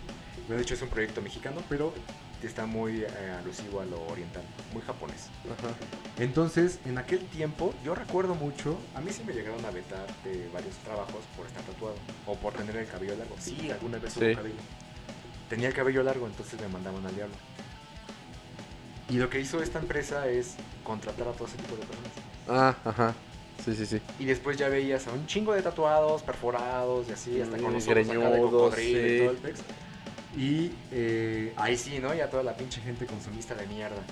Me han dicho es un proyecto mexicano, pero está muy eh, alusivo a lo oriental, muy japonés. Ajá. Entonces, en aquel tiempo, yo recuerdo mucho, a mí sí me llegaron a vetar de varios trabajos por estar tatuado o por tener el cabello largo. Sí, alguna vez Sí. hubo cabello. Tenía el cabello largo, entonces me mandaban al diablo. Y lo que hizo esta empresa es contratar a todo ese tipo de personas. Ah, ajá. Sí, sí, sí. Y después ya veías a un chingo de tatuados, perforados y así, hasta con los ojos acá de cocodrilo y sí. todo el pex. Y eh, ahí sí, ¿no? Ya toda la pinche gente consumista de mierda.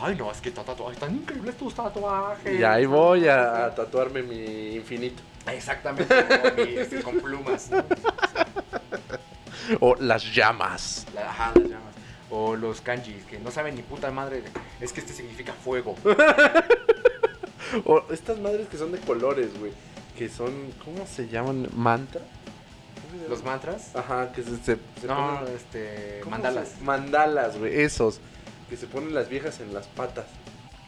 Ay, no, es que está tatuaje, están increíbles tus tatuajes. Y ahí voy a, a tatuarme mi infinito. Exactamente, como mi- este, con plumas. ¿no? O las llamas. La- ajá, las llamas. O los kanjis, que no saben ni puta madre. de- Es que este significa fuego. O estas madres que son de colores, güey. Que son, ¿cómo se llaman? ¿Mantra? Los mantras. Ajá, que se, se, se No, ponen- este. ¿cómo Mandalas. se- Mandalas, güey, esos. Que se ponen las viejas en las patas.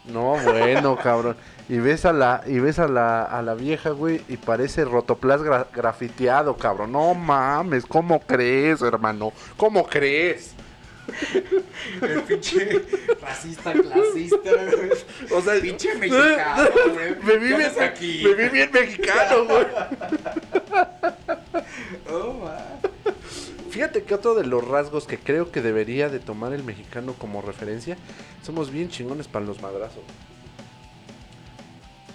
No, bueno, cabrón. Y ves a la, y ves a la, a la vieja, güey, y parece rotoplas gra- grafiteado, cabrón. No mames, ¿cómo crees, hermano? ¿Cómo crees? El pinche racista, clasista, güey. O sea, Pinche mexicano, güey. Me vi ¿Qué bien, aquí? me vi bien mexicano, güey. Oh. Fíjate que otro de los rasgos que creo que debería de tomar el mexicano como referencia, somos bien chingones para los madrazos.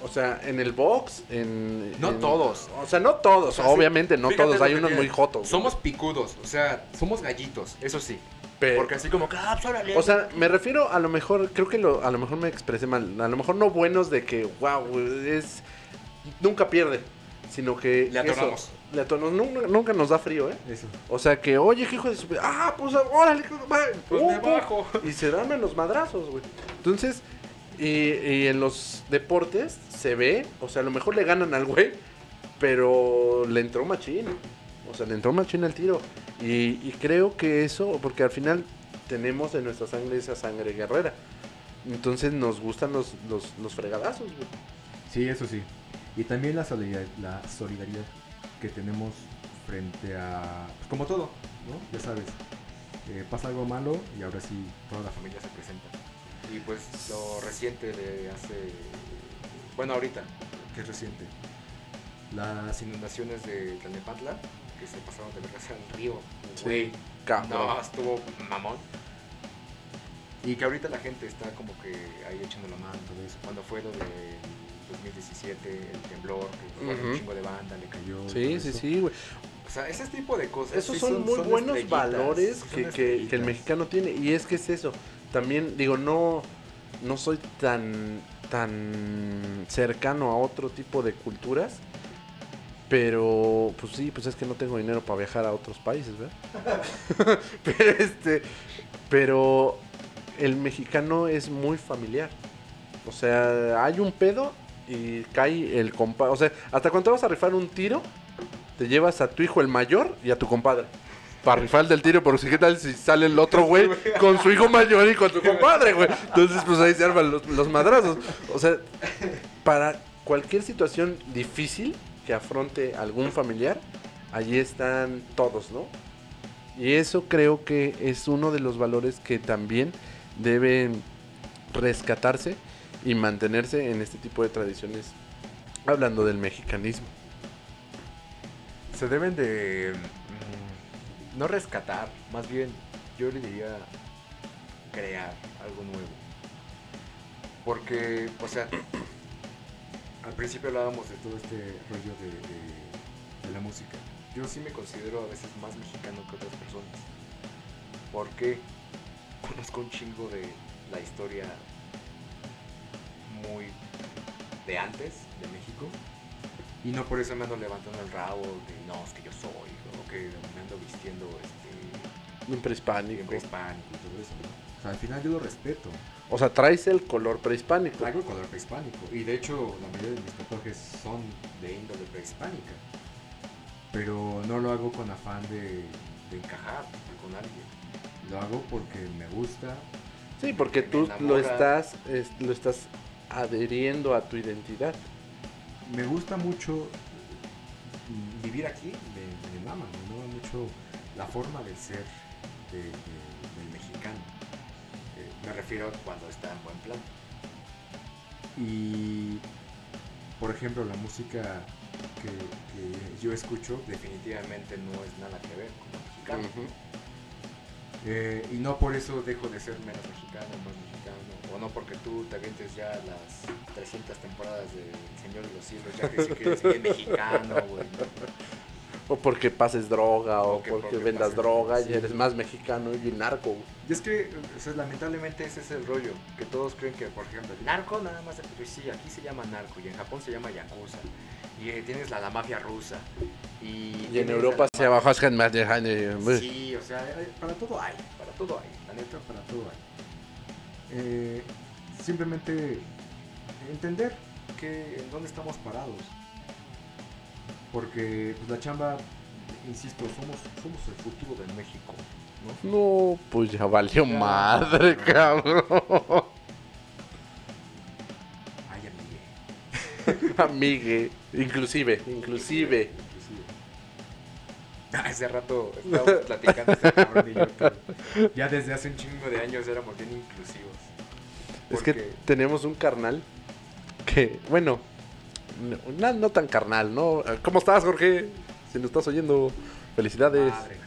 O sea, en el box, en... No en- todos. O sea, no todos, O sea, sí, obviamente, no todos, hay unos muy jotos. Somos picudos, o sea, somos gallitos, eso sí. Porque así como ah, pues. O sea, me refiero a lo mejor, creo que lo, a lo mejor me expresé mal, a lo mejor no buenos de que, wow, es... Nunca pierde, sino que... Le atoramos. Nunca, nunca nos da frío, ¿eh? Eso. O sea que, oye, qué hijo de su... Ah, pues órale, Pues pum, me pum. bajo. Y se dan los madrazos, güey. Entonces, y, y en los deportes se ve, o sea, a lo mejor le ganan al güey, pero le entró machín. O sea, le entró machín al tiro. Y, y creo que eso, porque al final tenemos en nuestra sangre esa sangre guerrera. Entonces nos gustan los, los, los fregadazos, güey. Sí, eso sí. Y también la solidaridad, la solidaridad que tenemos frente a... Pues como todo, ¿no? Ya sabes. eh, pasa algo malo y ahora sí toda la familia se presenta. Y pues lo reciente de hace. Bueno, ahorita, que es reciente. las inundaciones de Tlalnepantla, que se pasaron de vergas al río. Sí, Güey, no, estuvo mamón. Y que ahorita la gente está como que ahí echando la mano, todo eso. Cuando fue lo de 2017, el temblor, que Ujú. un chingo de banda, le cayó. Sí, sí, eso. sí, güey. O sea, ese tipo de cosas. Esos sí son, muy buenos valores que, que- que estrellitas. el mexicano tiene. Y es que es eso. También, digo, no, no soy tan, tan cercano a otro tipo de culturas. Pero, pues sí, pues es que no tengo dinero para viajar a otros países, ¿verdad? pero este, pero el mexicano es muy familiar. O sea, hay un pedo y cae el compadre. O sea, hasta cuando te vas a rifar un tiro, te llevas a tu hijo el mayor y a tu compadre. Para rifar el del tiro, porque si qué tal si sale el otro güey con su hijo mayor y con su compadre, güey. Entonces, pues ahí se arman los, los madrazos. O sea, para cualquier situación difícil que afronte algún familiar, allí están todos, ¿no? Y eso creo que es uno de los valores que también deben rescatarse y mantenerse en este tipo de tradiciones, hablando del mexicanismo. Se deben de. mm, no rescatar, más bien, yo le diría crear algo nuevo. Porque, o sea, al principio hablábamos de todo este rollo de, la música. Yo sí me considero a veces más mexicano que otras personas. Porque conozco un chingo de la historia muy de antes de México. Y no por eso me ando levantando el rabo de no, es que yo soy, o que me ando vistiendo este, Un prehispánico. bien prehispánico y todo eso. ¿no? O sea, al final yo lo respeto. O sea, traes el color prehispánico. Traigo el color prehispánico. Y de hecho, la mayoría de mis tatuajes son de índole prehispánica. Pero no lo hago con afán de, de encajar con alguien. Lo hago porque me gusta. Sí, porque tú lo estás, es- lo estás adheriendo a tu identidad. Me gusta mucho vivir aquí, me, me mama, me mama mucho La forma de ser de- de- del mexicano. Eh, me refiero cuando está en buen plan. Y, por ejemplo, la música que, que yo escucho, Definitivamente no es nada que ver con lo mexicano. Eh, y no por eso dejo de ser menos mexicano, más mexicano. O no porque tú te avientes ya las 300 temporadas de El Señor de los Cielos, ya que sí que eres bien mexicano, güey. O porque pases droga, o, O que- porque, porque vendas droga sí. y eres más mexicano y narco. güey. Y es que, o sea, lamentablemente ese es el rollo, que todos creen que, por ejemplo, el narco nada más, pues sí, aquí se llama narco y en Japón se llama yakuza. Y eh, tienes la, la mafia rusa. Y, Y en Europa la- se dejan de- Sí, o sea, hay- para todo hay, para todo hay, la. Neta, para todo hay. Eh, simplemente entender que en dónde estamos parados. Porque pues, la chamba, insisto, somos, somos el futuro de México. ¿no? No, pues ya valió Ya. madre, cabrón. Ay, amigue. Amigue. Inclusive, inclusive. Hace rato estábamos platicando ese cabrón y yo que ya desde hace un chingo de años éramos bien inclusivos. Es que tenemos un carnal que, bueno, no, no tan carnal, ¿no? ¿Cómo estás, Jorge? Si nos estás oyendo, felicidades. Madre.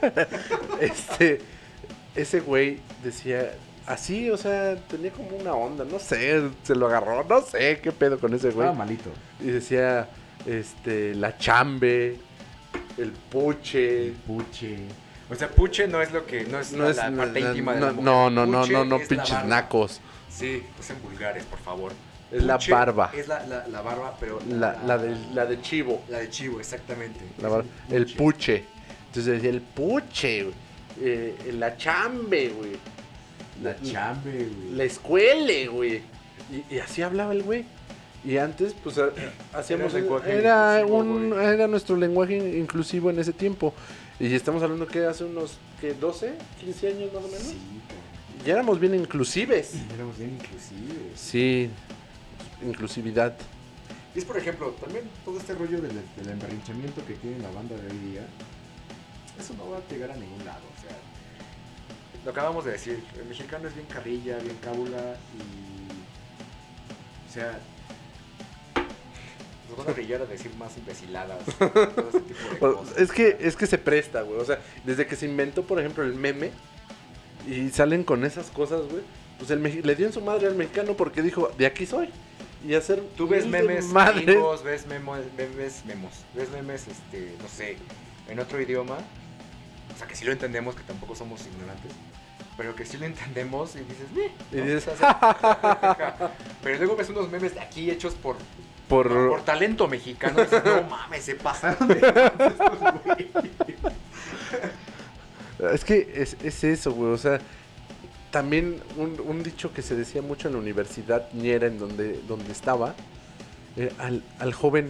Este, ese güey decía así, o sea, tenía como una onda, no sé, se lo agarró, no sé qué pedo con ese güey. Estaba malito. Y decía, este, la chambe, el puche. El puche. O sea, puche no es lo que, no es, No la, es, la parte no, íntima de no, la mujer. no, no, no, Puche no, no, pinches nacos. Sí, no sean vulgares, por favor. Es la Puche barba. Es la, la, la barba, pero... La, la, de, la de chivo. La de chivo, exactamente. Barba. El puche. Entonces decía el puche, güey. Eh, la chambe, güey. La chambe, güey. La escuele, güey. Y, y así hablaba el güey. Y antes, pues, ha- hacíamos. lenguaje Era, un, era nuestro lenguaje inclusivo en ese tiempo. Y estamos hablando que hace unos, ¿qué? ¿12? ¿15 años más o menos? Sí. Ya éramos bien inclusives. Éramos bien inclusivos. Sí, inclusividad. Y es, por ejemplo, también Todo este rollo del, del emberrinchamiento que tiene la banda de hoy día, eso no va a llegar a ningún lado. O sea, lo acabamos de decir, el mexicano es bien carrilla, bien cábula y... O sea... Nos van a brillar a decir más imbeciladas. todo ese tipo de cosas. Es que, es que se presta, güey. O sea, desde que se inventó, por ejemplo, el meme y salen con esas cosas, güey. Pues el le dio en su madre al mexicano porque dijo, de aquí soy. Y hacer Tú ves memes madres. gringos, ves memos, memes, memos, ves memes, este, no sé, en otro idioma, o sea, que sí lo entendemos, que tampoco somos ignorantes, pero que sí lo entendemos y dices, "Meh", Y dices, ja. pero luego ves unos memes de aquí hechos por, por, Por... talento mexicano dices, no mames, se pasaron de lanza estos güeyes". Es que es, es eso, güey. O sea, también un, un dicho que se decía mucho en la universidad, ni era en donde, donde estaba. eh, al, al joven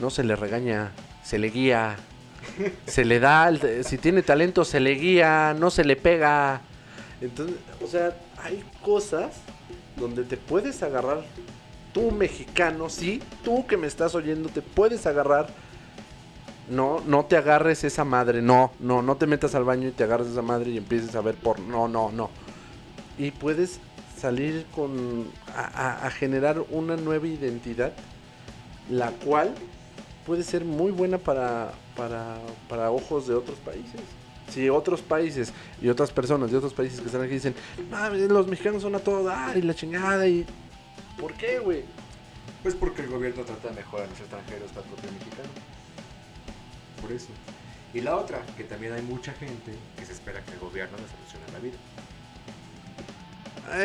no se le regaña, se le guía. Se le da, si tiene talento, se le guía, no se le pega. Entonces, o sea, hay cosas donde te puedes agarrar. Tú, mexicano, sí, tú que me estás oyendo, te puedes agarrar no, no te agarres esa madre, no, no, no te metas al baño y te agarres esa madre y empieces a ver por, no, no, no. Y puedes salir con, a, generar una nueva identidad, la cual puede ser muy buena para, para, para ojos de otros países. Si otros países y otras personas de otros países que están aquí dicen, "Mames, los mexicanos son a todo dar y la chingada y... ¿Por qué, güey? Pues porque el gobierno trata mejor a los extranjeros que al propio mexicano. por eso. Y la otra, que también hay mucha gente que se espera que el gobierno le solucione la vida.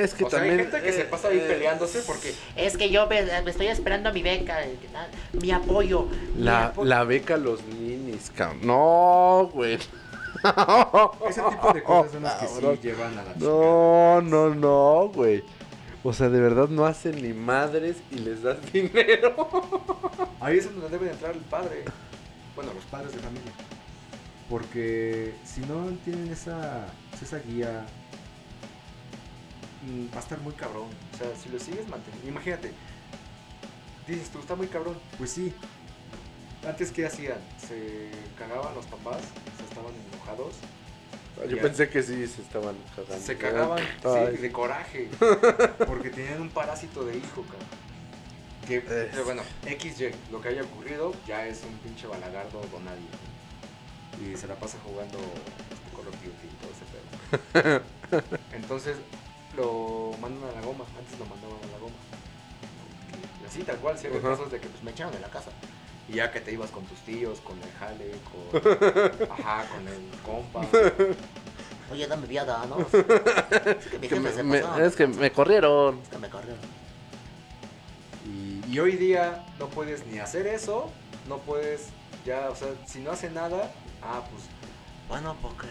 Es que o sea, también... hay gente que se eh, pasa ahí eh, peleándose porque Es que yo me, me estoy esperando mi beca, eh, mi apoyo. mi La, apoyo. la beca a los ninis, cabrón. No, güey. Ese tipo de cosas son las que sí llevan a la No, no, no, güey. O sea, de verdad no hacen ni madres y les das dinero. ahí es donde debe de entrar el padre. Bueno, los padres de familia. Porque si no tienen esa, esa guía, Mm, Va a estar muy cabrón. O sea, si lo sigues manteniendo. Imagínate. Dices tú, está muy cabrón. pues sí, Antes, ¿qué hacían? Se cagaban los papás, se estaban enojados. Yo Ya. pensé que sí se estaban cagando. Se cagaban Ay. sí, de coraje. Porque tenían un parásito de hijo, cabrón. Que, pero bueno, XY, lo que haya ocurrido, ya es un pinche balagardo con nadie. Y se la pasa jugando Call of Duty y todo ese pedo. Entonces lo mandan a la goma. Antes lo mandaban a la goma. Y así, tal cual, ciertos Ajá. casos de que pues, me echaron de la casa. Y ya que te ibas con tus tíos, con el jale, con, ajá, con el compa. Oye, dame viada, ¿no? Es que mi Que jefe me- se me- pasó. es que me corrieron. Es que me corrió. Y, y hoy día no puedes ni hacer eso, no puedes ya, o sea, si no hace nada, ah, pues, Bueno, porque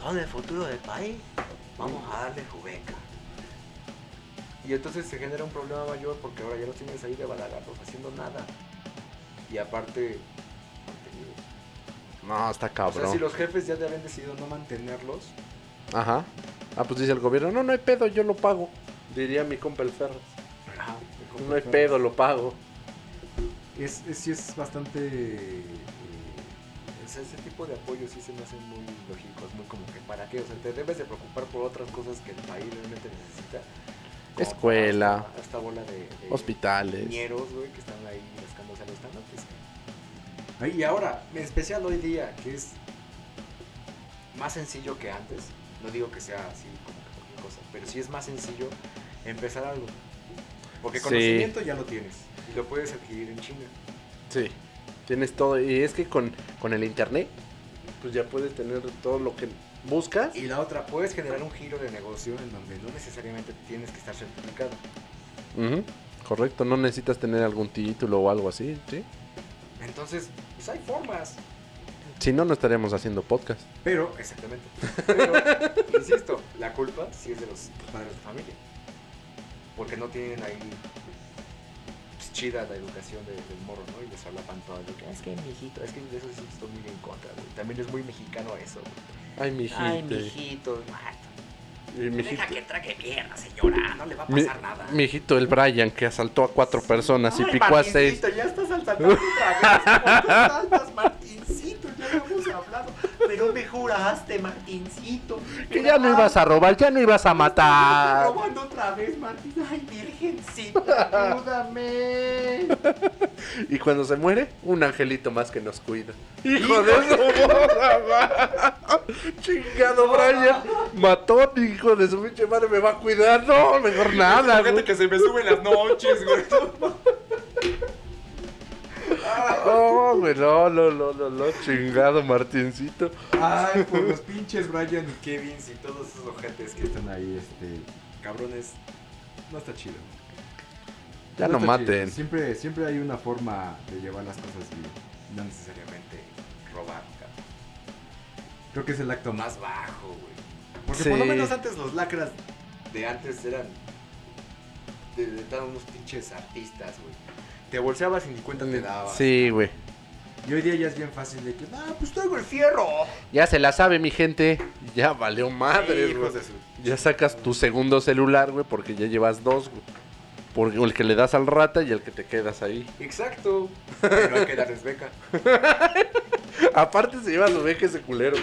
son el futuro del país. vamos a darle jubeca. Y entonces se genera un problema mayor porque ahora ya los tienes ahí de balagatos haciendo nada. Y aparte, mantenidos. No, está O sea, cabrón. si los jefes ya te habían decidido no mantenerlos, Ajá. Ah, pues dice el gobierno, no, no hay pedo, yo lo pago. Diría mi compa el Ferras. ajá, No hay pedo, lo pago. Es, es, sí es bastante... eh, O sea, ese tipo de apoyos sí se me hacen muy lógicos, muy como que para qué, o sea, te debes de preocupar por otras cosas que el país realmente necesita. Escuela. toda Esta, esta bola de, de Hospitales. ñeros, güey, que están ahí rascándose los tanates. Y ahora, en especial hoy día, que es más sencillo que antes, no digo que sea así como que cualquier cosa, pero sí es más sencillo empezar algo. Porque Sí. conocimiento ya lo tienes y lo puedes adquirir en China. Sí, tienes todo. Y es que con, con el internet, pues ya puedes tener todo lo que buscas. Y la otra, puedes generar un giro de negocio en donde no necesariamente tienes que estar certificado. Correcto, no necesitas tener algún título o algo así, ¿sí? Entonces, pues hay formas. Si no, no estaríamos haciendo podcast. Pero, exactamente. Pero, insisto, la culpa sí es de los padres de familia. Porque no tienen ahí chida la educación de- del morro, ¿no? Y les hablaban todo de que es que mijito, es que de eso sí estoy muy en contra, güey. También es muy mexicano eso, güey. Ay, mijito. Ay, mijito. Y mijito. Deja que trague mierda, señora. No le va a Mi, pasar nada. mijito, el Brian que asaltó a cuatro personas y Ay, picó a seis. Martincito, ya estás saltando otra Pero me juraste, Martincito. Que ya no ibas a robar, ya no ibas a matar. robando otra vez, Martín. Ay, virgencita, ayúdame. Y cuando se muere, un angelito más que nos cuida. Hijo de su boda, Chingado Brian. Mató, hijo de su pinche madre, me va a cuidar. No, mejor nada. Fíjate que se me suben las noches, güey. Oh, güey, no, no, no, no, no, chingado Martincito. Ay, por los pinches Brian y Kevin y todos esos ojetes que están ahí, este... cabrones. No está chido. Ya no, chido. maten. Siempre, siempre hay una forma de llevar las cosas bien. No necesariamente robar, cabrón. Creo que es el acto más... Bajo, güey. Porque Sí. por lo menos antes los lacras de antes eran. De, de unos pinches artistas, güey. Te bolseabas y ni cuenta te dabas. Sí, güey. Y hoy día ya es bien fácil de que... Ah, pues traigo el fierro. Ya se la sabe, mi gente. Ya valió madre, güey. Ya sacas tu segundo celular, güey, porque ya llevas dos, güey. Porque el que le das al rata y el que te quedas ahí. Exacto. Pero hay que darles beca. Aparte se lleva su veje ese culero.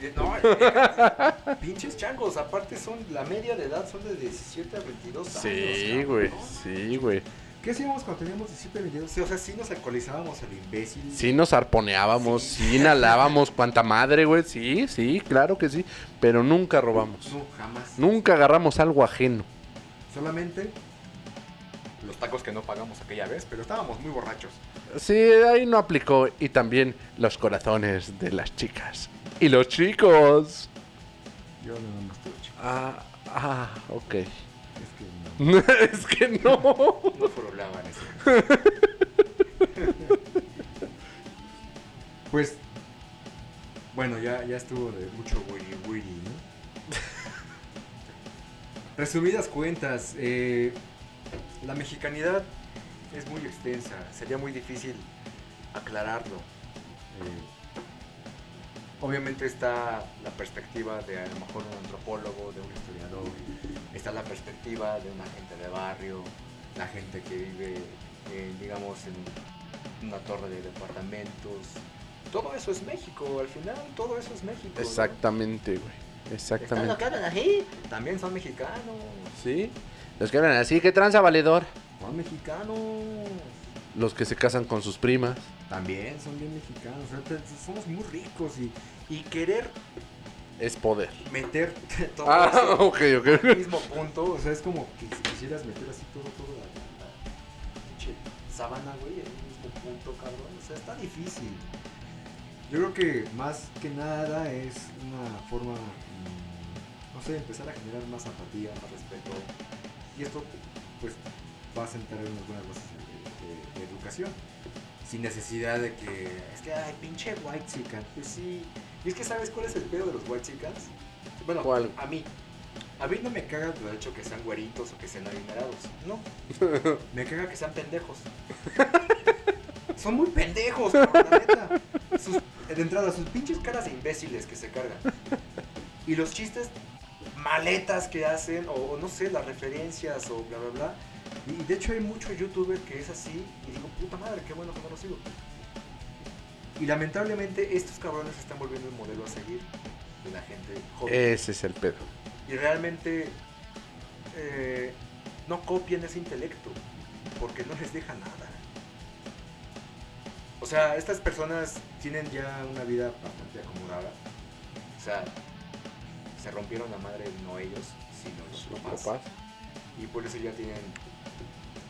Y No, beca. pinches changos. Aparte son. La media de edad son de 17 a 22 años. Sí, güey. Sí, güey. ¿Qué hacíamos cuando teníamos 17, 22? Sí, o sea, sí nos alcoholizábamos lo imbécil. Sí nos arponeábamos, sí, inhalábamos cuanta madre, güey. Sí, sí, claro que sí. Pero nunca robamos. No, jamás. Nunca agarramos algo ajeno. Solamente... Los tacos que no pagamos aquella vez, pero estábamos muy borrachos. Sí, ahí no aplicó. Y también los corazones de las chicas. Y los chicos. Yo nada más tuve chico. Ah, ah, ok. Es que no. no. Furulaban eso. Pues... Bueno, ya, ya estuvo de mucho wiri wiri, ¿no? Resumidas cuentas, eh, la mexicanidad es muy extensa. Sería muy difícil aclararlo. Eh, obviamente está la perspectiva de a lo mejor un antropólogo, de un historiador. Está la perspectiva de una gente de barrio, la gente que vive, eh, digamos, en una torre de departamentos. Todo eso es México, al final todo eso es México. Exactamente, güey. ¿Están Exactamente. lo que hablan así? También son mexicanos. Sí. Los que hablan así, ¿qué tranza valedor? Son mexicanos. Los que se casan con sus primas. También son bien mexicanos. somos muy ricos y Y querer Es poder. meter todo Ah, eso ok, ok. al mismo punto. O sea, es como que si quisieras meter así todo, todo la, la- pinche sabana, güey, en un mismo punto, cabrón. O sea, está difícil. Yo creo que más que nada es una forma, mm, no sé, empezar a generar más apatía, más respeto. Y esto, pues, va a sentar en unas buenas bases educación. Sin necesidad de que, es que, ay, pinche white chican. Pues sí. Y es que, ¿sabes cuál es el pedo de los white chicans? Bueno, ¿Cuál? a mí. A mí no me caga el hecho que sean güeritos o que sean adinerados. No. Me caga que sean pendejos. Son muy pendejos, cabrón, la neta. Sus- de entrada, sus pinches caras de imbéciles que se cargan. Y los chistes maletas que hacen, o, o no sé, las referencias, o bla, bla, bla. Y, de hecho hay mucho youtuber que es así, y digo, puta madre, qué bueno que no lo sigo. Y lamentablemente estos cabrones se están volviendo un modelo a seguir de la gente joven. Ese es el pedo. Y realmente eh, no copian ese intelecto, porque no les deja nada. O sea, estas personas tienen ya una vida bastante acomodada. O sea, se rompieron la madre no ellos, sino los Los papás. papás. Y por eso ya tienen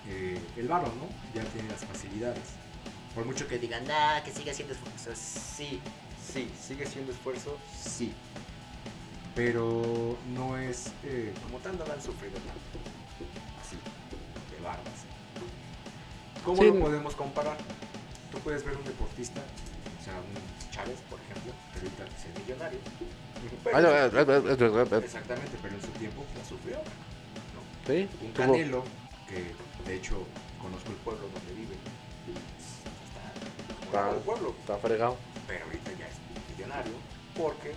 eh, el varo, ¿no? Ya tienen las facilidades. Por mucho que digan, nah, que siga siendo esfuerzo. sí, sí, sigue siendo esfuerzo, sí. Pero no es eh, como tal, no la han sufrido tanto. Así, de barbas. ¿Cómo Sí. lo podemos comparar? Tú puedes ver un deportista, o sea, un Chávez, por ejemplo, que ahorita es millonario. Pero Ah, ah, ah, ah, ah, Exactamente, pero en su tiempo la sufrió. ¿no? Sí, Un tuvo- Canelo, que de hecho conozco el pueblo donde vive. Está Está- enamorado del pueblo Está fregado. pero ahorita ya es millonario porque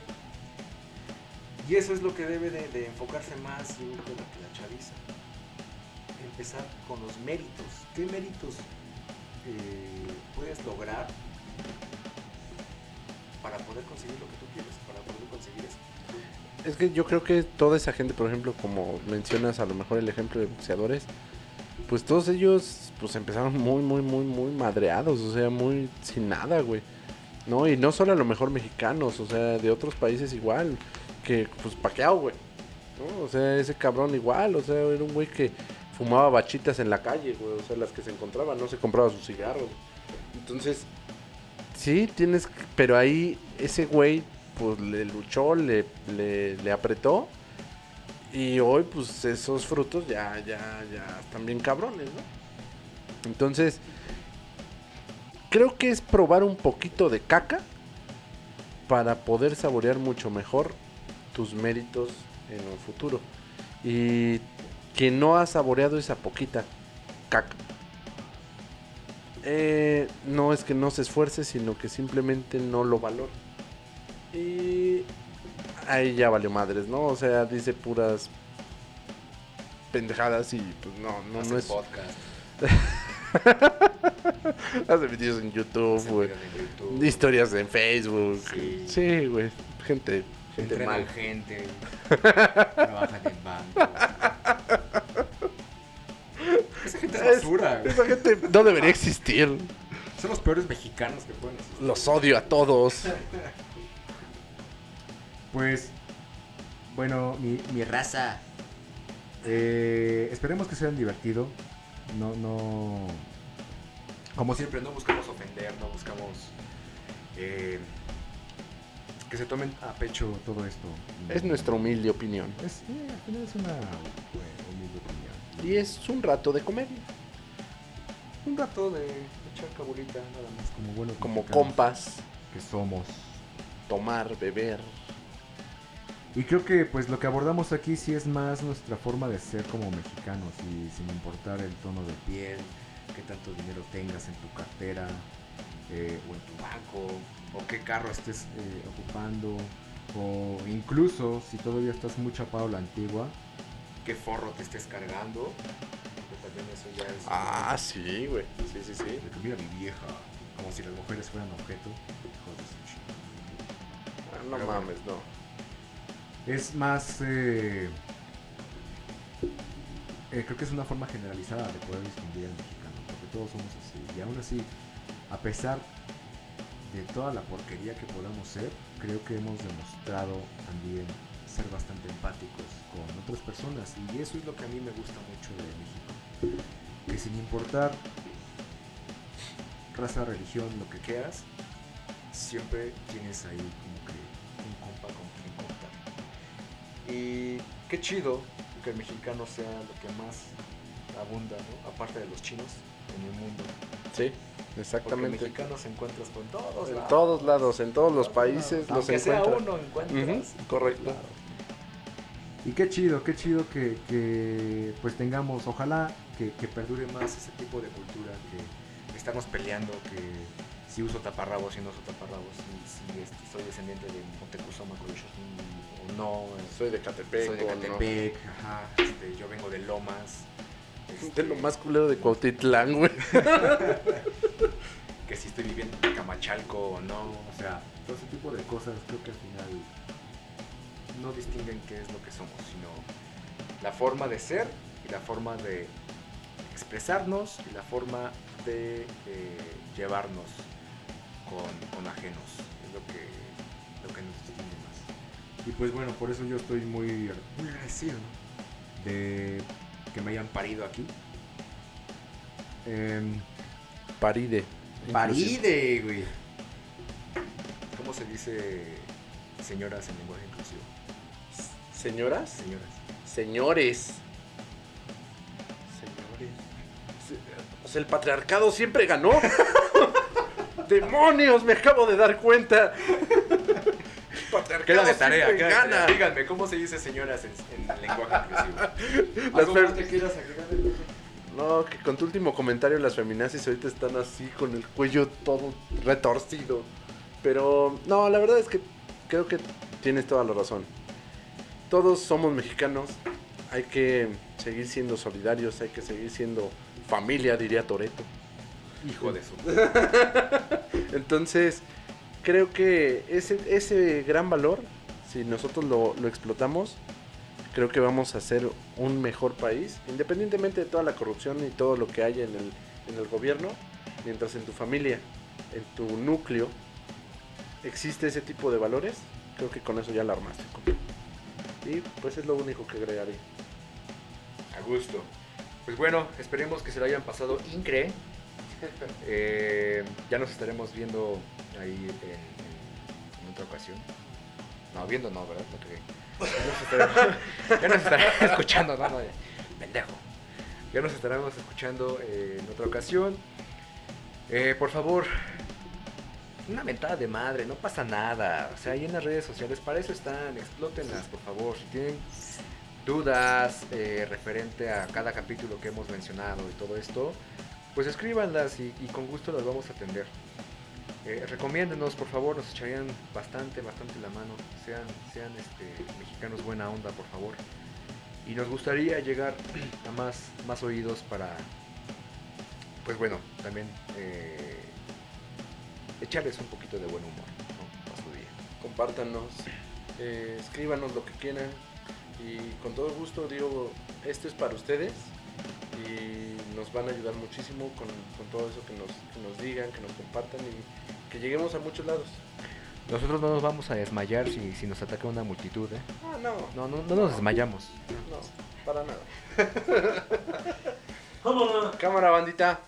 y eso es lo que debe de, de enfocarse más yo creo, la, la chaviza empezar con los méritos qué méritos eh, puedes lograr para poder conseguir lo que tú quieres para poder conseguir eso Es que yo creo que toda esa gente, por ejemplo, como mencionas a lo mejor el ejemplo de boxeadores, pues todos ellos pues empezaron muy, muy, muy, muy madreados, o sea, muy sin nada, güey. No, y no solo a lo mejor mexicanos, o sea, de otros países igual, que pues paqueado, güey. ¿no? O sea, ese cabrón igual, o sea, era un güey que fumaba bachitas en la calle, güey, o sea, las que se encontraban, no se compraba sus cigarros. Entonces, sí, tienes, pero ahí ese güey pues le luchó, le, le, le apretó y hoy pues esos frutos ya, ya, ya están bien cabrones, ¿no? Entonces, creo que es probar un poquito de caca para poder saborear mucho mejor tus méritos en un futuro. Y que no ha saboreado esa poquita caca. eh, no es que no se esfuerce, sino que simplemente no lo valora. Y ahí ya valió madres, ¿no? O sea, dice puras pendejadas y pues no, no, Hacer no es... podcast Hace videos en YouTube, güey. Historias en Facebook. Sí. Sí, güey. Gente, gente mal. gente trabajan en banco esa gente es Es- basura güey. Esa gente no debería existir. son los peores mexicanos que pueden existir Los odio a todos. Pues, bueno, mi, mi raza. eh, esperemos que se hayan divertido. No, no. Como siempre, no buscamos ofender, no buscamos eh, que se tomen a pecho todo esto. Es nuestra humilde opinión. Es, eh, al final es una eh, humilde opinión. Y es un rato de comedia. Un rato de echar cabulita, nada más. Como buenos Como compas, que somos. tomar, beber. Y creo que pues lo que abordamos aquí sí es más nuestra forma de ser como mexicanos y sin importar el tono de piel, qué tanto dinero tengas en tu cartera eh, o en tu banco, o qué carro estés eh, ocupando, o incluso si todavía estás muy chapado la antigua, qué forro te estés cargando, porque también eso ya es... Ah, sí, güey. Sí, sí, sí. De que mira mi vieja, como si las mujeres fueran objeto. Hijos de su chingada. Ah, No Pero mames, no. Es más. eh, eh, creo que es una forma generalizada de poder distinguir al mexicano, porque todos somos así. Y aún así, a pesar de toda la porquería que podamos ser, creo que hemos demostrado también ser bastante empáticos con otras personas. Y eso es lo que a mí me gusta mucho de México. Que sin importar raza, religión, lo que quieras, siempre tienes ahí Y qué chido que el mexicano sea lo que más abunda, ¿no? Aparte de los chinos en el mundo. Sí, Porque exactamente. mexicanos encuentras con todos En lados. todos lados, en todos los países los Aunque sea encuentran. uno, encuentras. Correcto. Claro. Y qué chido, qué chido que, que, pues tengamos, ojalá que, que perdure más ese tipo de cultura que estamos peleando, que si uso taparrabos, si no uso taparrabos, si, si soy descendiente de Montecuzoma, o no, Soy de Catepec. soy de no. Catepec, ajá, este, yo vengo de Lomas. este, De lo más culero de Cuautitlán, güey. Que si estoy viviendo en Camachalco o no, O sea, todo ese tipo de cosas creo que al final no distinguen qué es lo que somos, sino la forma de ser y la forma de expresarnos y la forma de eh, llevarnos con, con ajenos. Es lo que, lo que nos. Y pues bueno, por eso yo estoy muy, muy agradecido ¿no? de que me hayan parido aquí. Em, Paride. Paride, güey. ¿Cómo se dice señoras en lenguaje inclusivo? ¿Señoras? Señoras. Señores. Señores. Se- O sea, el patriarcado siempre ganó. ¡Demonios! Me acabo de dar cuenta. Patriarcado Queda de tarea, siempre queda de tarea. gana. Díganme, ¿cómo se dice señoras en, en lenguaje inclusivo? Las ¿Algo per- más que quieras agregar? No, que con tu último comentario las feminazis ahorita están así con el cuello todo retorcido. Pero no, la verdad es que creo que tienes toda la razón. Todos somos mexicanos. Hay que seguir siendo solidarios, hay que seguir siendo familia, diría Toreto. Hijo de su. Entonces, creo que ese, ese gran valor, si nosotros lo, lo explotamos, creo que vamos a ser un mejor país, independientemente de toda la corrupción y todo lo que haya en el, en el gobierno, mientras en tu familia, en tu núcleo, existe ese tipo de valores, creo que con eso ya la armaste. Y pues es lo único que agregaré. A gusto. Pues bueno, esperemos que se lo hayan pasado incre. Eh, ya nos estaremos viendo ahí en, otra ocasión. No, viendo no, ¿verdad? Estaremos, ya nos estaremos escuchando, no, no, pendejo. Ya nos estaremos escuchando eh, en otra ocasión. Eh, por favor, una mentada de madre, no pasa nada. O sea, ahí en las redes sociales, para eso están, explótenlas, por favor. Si tienen dudas eh, referente a cada capítulo que hemos mencionado y todo esto, pues escríbanlas y, y con gusto las vamos a atender. Eh, recomiéndenos, por favor, nos echarían bastante, bastante la mano. Sean, sean este, mexicanos buena onda, por favor. Y nos gustaría llegar a más, más oídos para, pues bueno, también eh, echarles un poquito de buen humor ¿no? a su día. compártanos, eh, escríbanos lo que quieran y con todo gusto digo, esto es para ustedes y nos van a ayudar muchísimo con, con todo eso que nos, que nos digan, que nos compartan y que lleguemos a muchos lados. Nosotros no nos vamos a desmayar si, si nos ataca una multitud, ¿eh? Ah, no, No, no, no nos desmayamos. no, para nada. Cámara bandita.